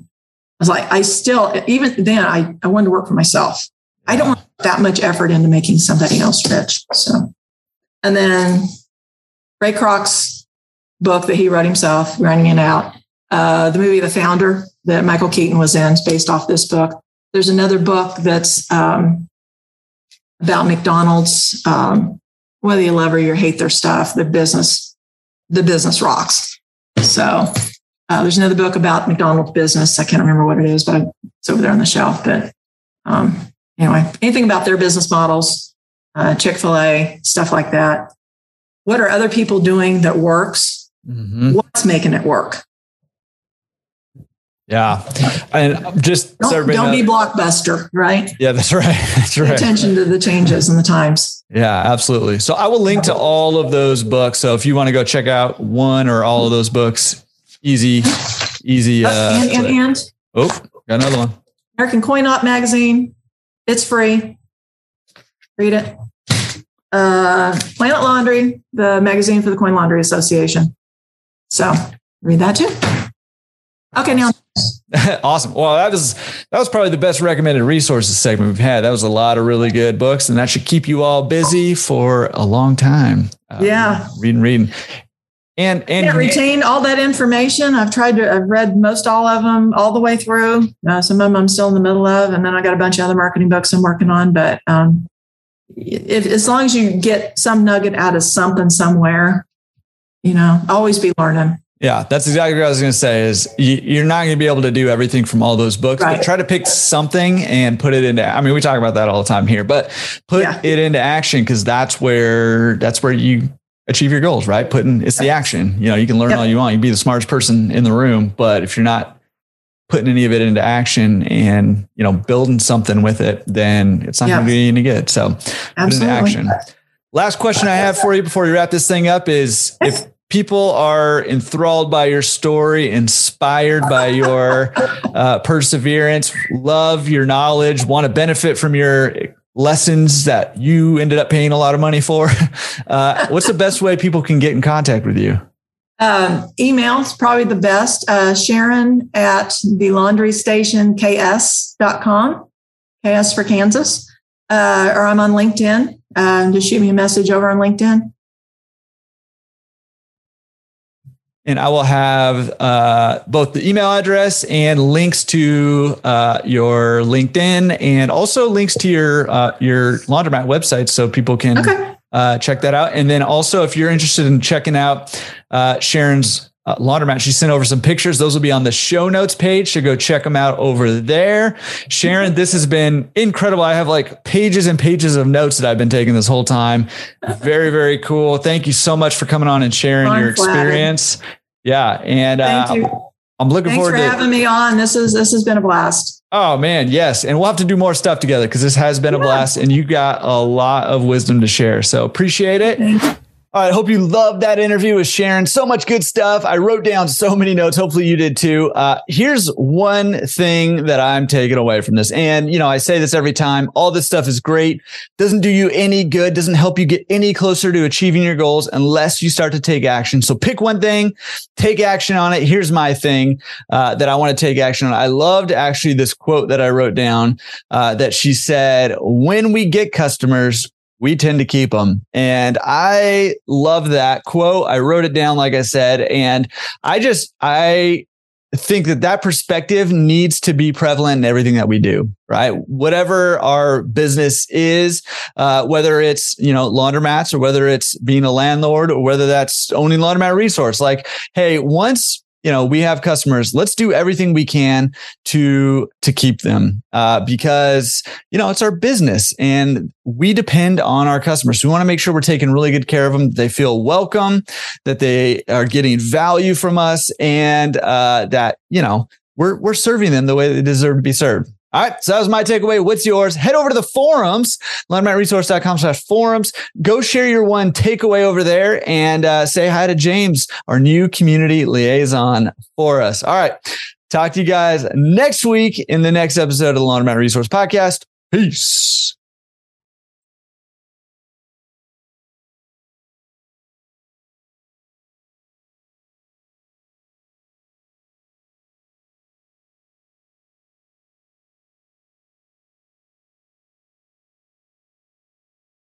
was like, I still, even then, I, I wanted to work for myself. I don't want that much effort into making somebody else rich. So, and then Ray Kroc's book that he wrote himself, Grinding It Out, uh, the movie The Founder that Michael Keaton was in is based off this book. There's another book that's um, about McDonald's. Um, whether you love or you hate their stuff, the business, the business rocks. So uh, there's another book about McDonald's business. I can't remember what it is, but it's over there on the shelf. But um, anyway, anything about their business models, uh, Chick fil A, stuff like that. What are other people doing that works? Mm-hmm. What's making it work? Yeah. And just don't, so don't be blockbuster, right? Yeah, that's right. That's right. Pay attention to the changes in the times. Yeah, absolutely. So I will link to all of those books. So if you want to go check out one or all of those books, easy, easy. Uh, and, and, and oh, got another one. American Coin Op magazine. It's free. Read it. Uh, Planet Laundry, the magazine for the Coin Laundry Association. So read that too. Okay, now. awesome. Well, that was that was probably the best recommended resources segment we've had. That was a lot of really good books, and that should keep you all busy for a long time. Uh, yeah, reading, reading, and and yeah, retain all that information. I've tried to. I've read most all of them all the way through. Uh, some of them I'm still in the middle of, and then I got a bunch of other marketing books I'm working on. But um, if, as long as you get some nugget out of something somewhere, you know, always be learning. Yeah, that's exactly what I was going to say. Is you're not going to be able to do everything from all those books, right. but try to pick something and put it into. I mean, we talk about that all the time here, but put yeah. it into action because that's where that's where you achieve your goals. Right? Putting it's the action. You know, you can learn yep. all you want. You can be the smartest person in the room, but if you're not putting any of it into action and you know building something with it, then it's not yep. going to be any good. So Absolutely. put it into action. Last question I have for you before we wrap this thing up is if people are enthralled by your story, inspired by your uh, perseverance, love your knowledge, want to benefit from your lessons that you ended up paying a lot of money for. Uh, what's the best way people can get in contact with you? Um, email is probably the best. Uh, Sharon at the laundry station ks.com, KS for Kansas. Uh, or I'm on LinkedIn. Uh, just shoot me a message over on LinkedIn. And I will have uh, both the email address and links to uh, your LinkedIn, and also links to your uh, your laundromat website, so people can okay. Uh, check that out. And then also, if you're interested in checking out uh, Sharon's uh, laundromat. She sent over some pictures. Those will be on the show notes page. So go check them out over there. Sharon, this has been incredible. I have like pages and pages of notes that I've been taking this whole time. Very, very cool. Thank you so much for coming on and sharing I'm your experience. Flattered. Yeah. And uh, I'm looking Thanks forward for to having me on. This is this has been a blast. Oh man, yes. And we'll have to do more stuff together because this has been yeah. a blast and you got a lot of wisdom to share. So appreciate it. All right. Hope you loved that interview with Sharon. So much good stuff. I wrote down so many notes. Hopefully you did too. Uh, here's one thing that I'm taking away from this. And, you know, I say this every time. All this stuff is great. Doesn't do you any good. Doesn't help you get any closer to achieving your goals unless you start to take action. So pick one thing, take action on it. Here's my thing, uh, that I want to take action on. I loved actually this quote that I wrote down, uh, that she said, when we get customers, we tend to keep them. And I love that quote. I wrote it down, like I said, and I just, I think that that perspective needs to be prevalent in everything that we do right whatever our business is uh, whether it's you know laundromats or whether it's being a landlord or whether that's owning laundromat resource like hey once you know we have customers. Let's do everything we can to to keep them uh, because you know it's our business and we depend on our customers. We want to make sure we're taking really good care of them they feel welcome that they are getting value from us and uh, that you know we're we're serving them the way they deserve to be served all right. So that was my takeaway. What's yours? Head over to the forums, laundromatresource.com slash forums. Go share your one takeaway over there and uh, say hi to James, our new community liaison for us. All right. Talk to you guys next week in the next episode of the Laundromat Resource Podcast. Peace.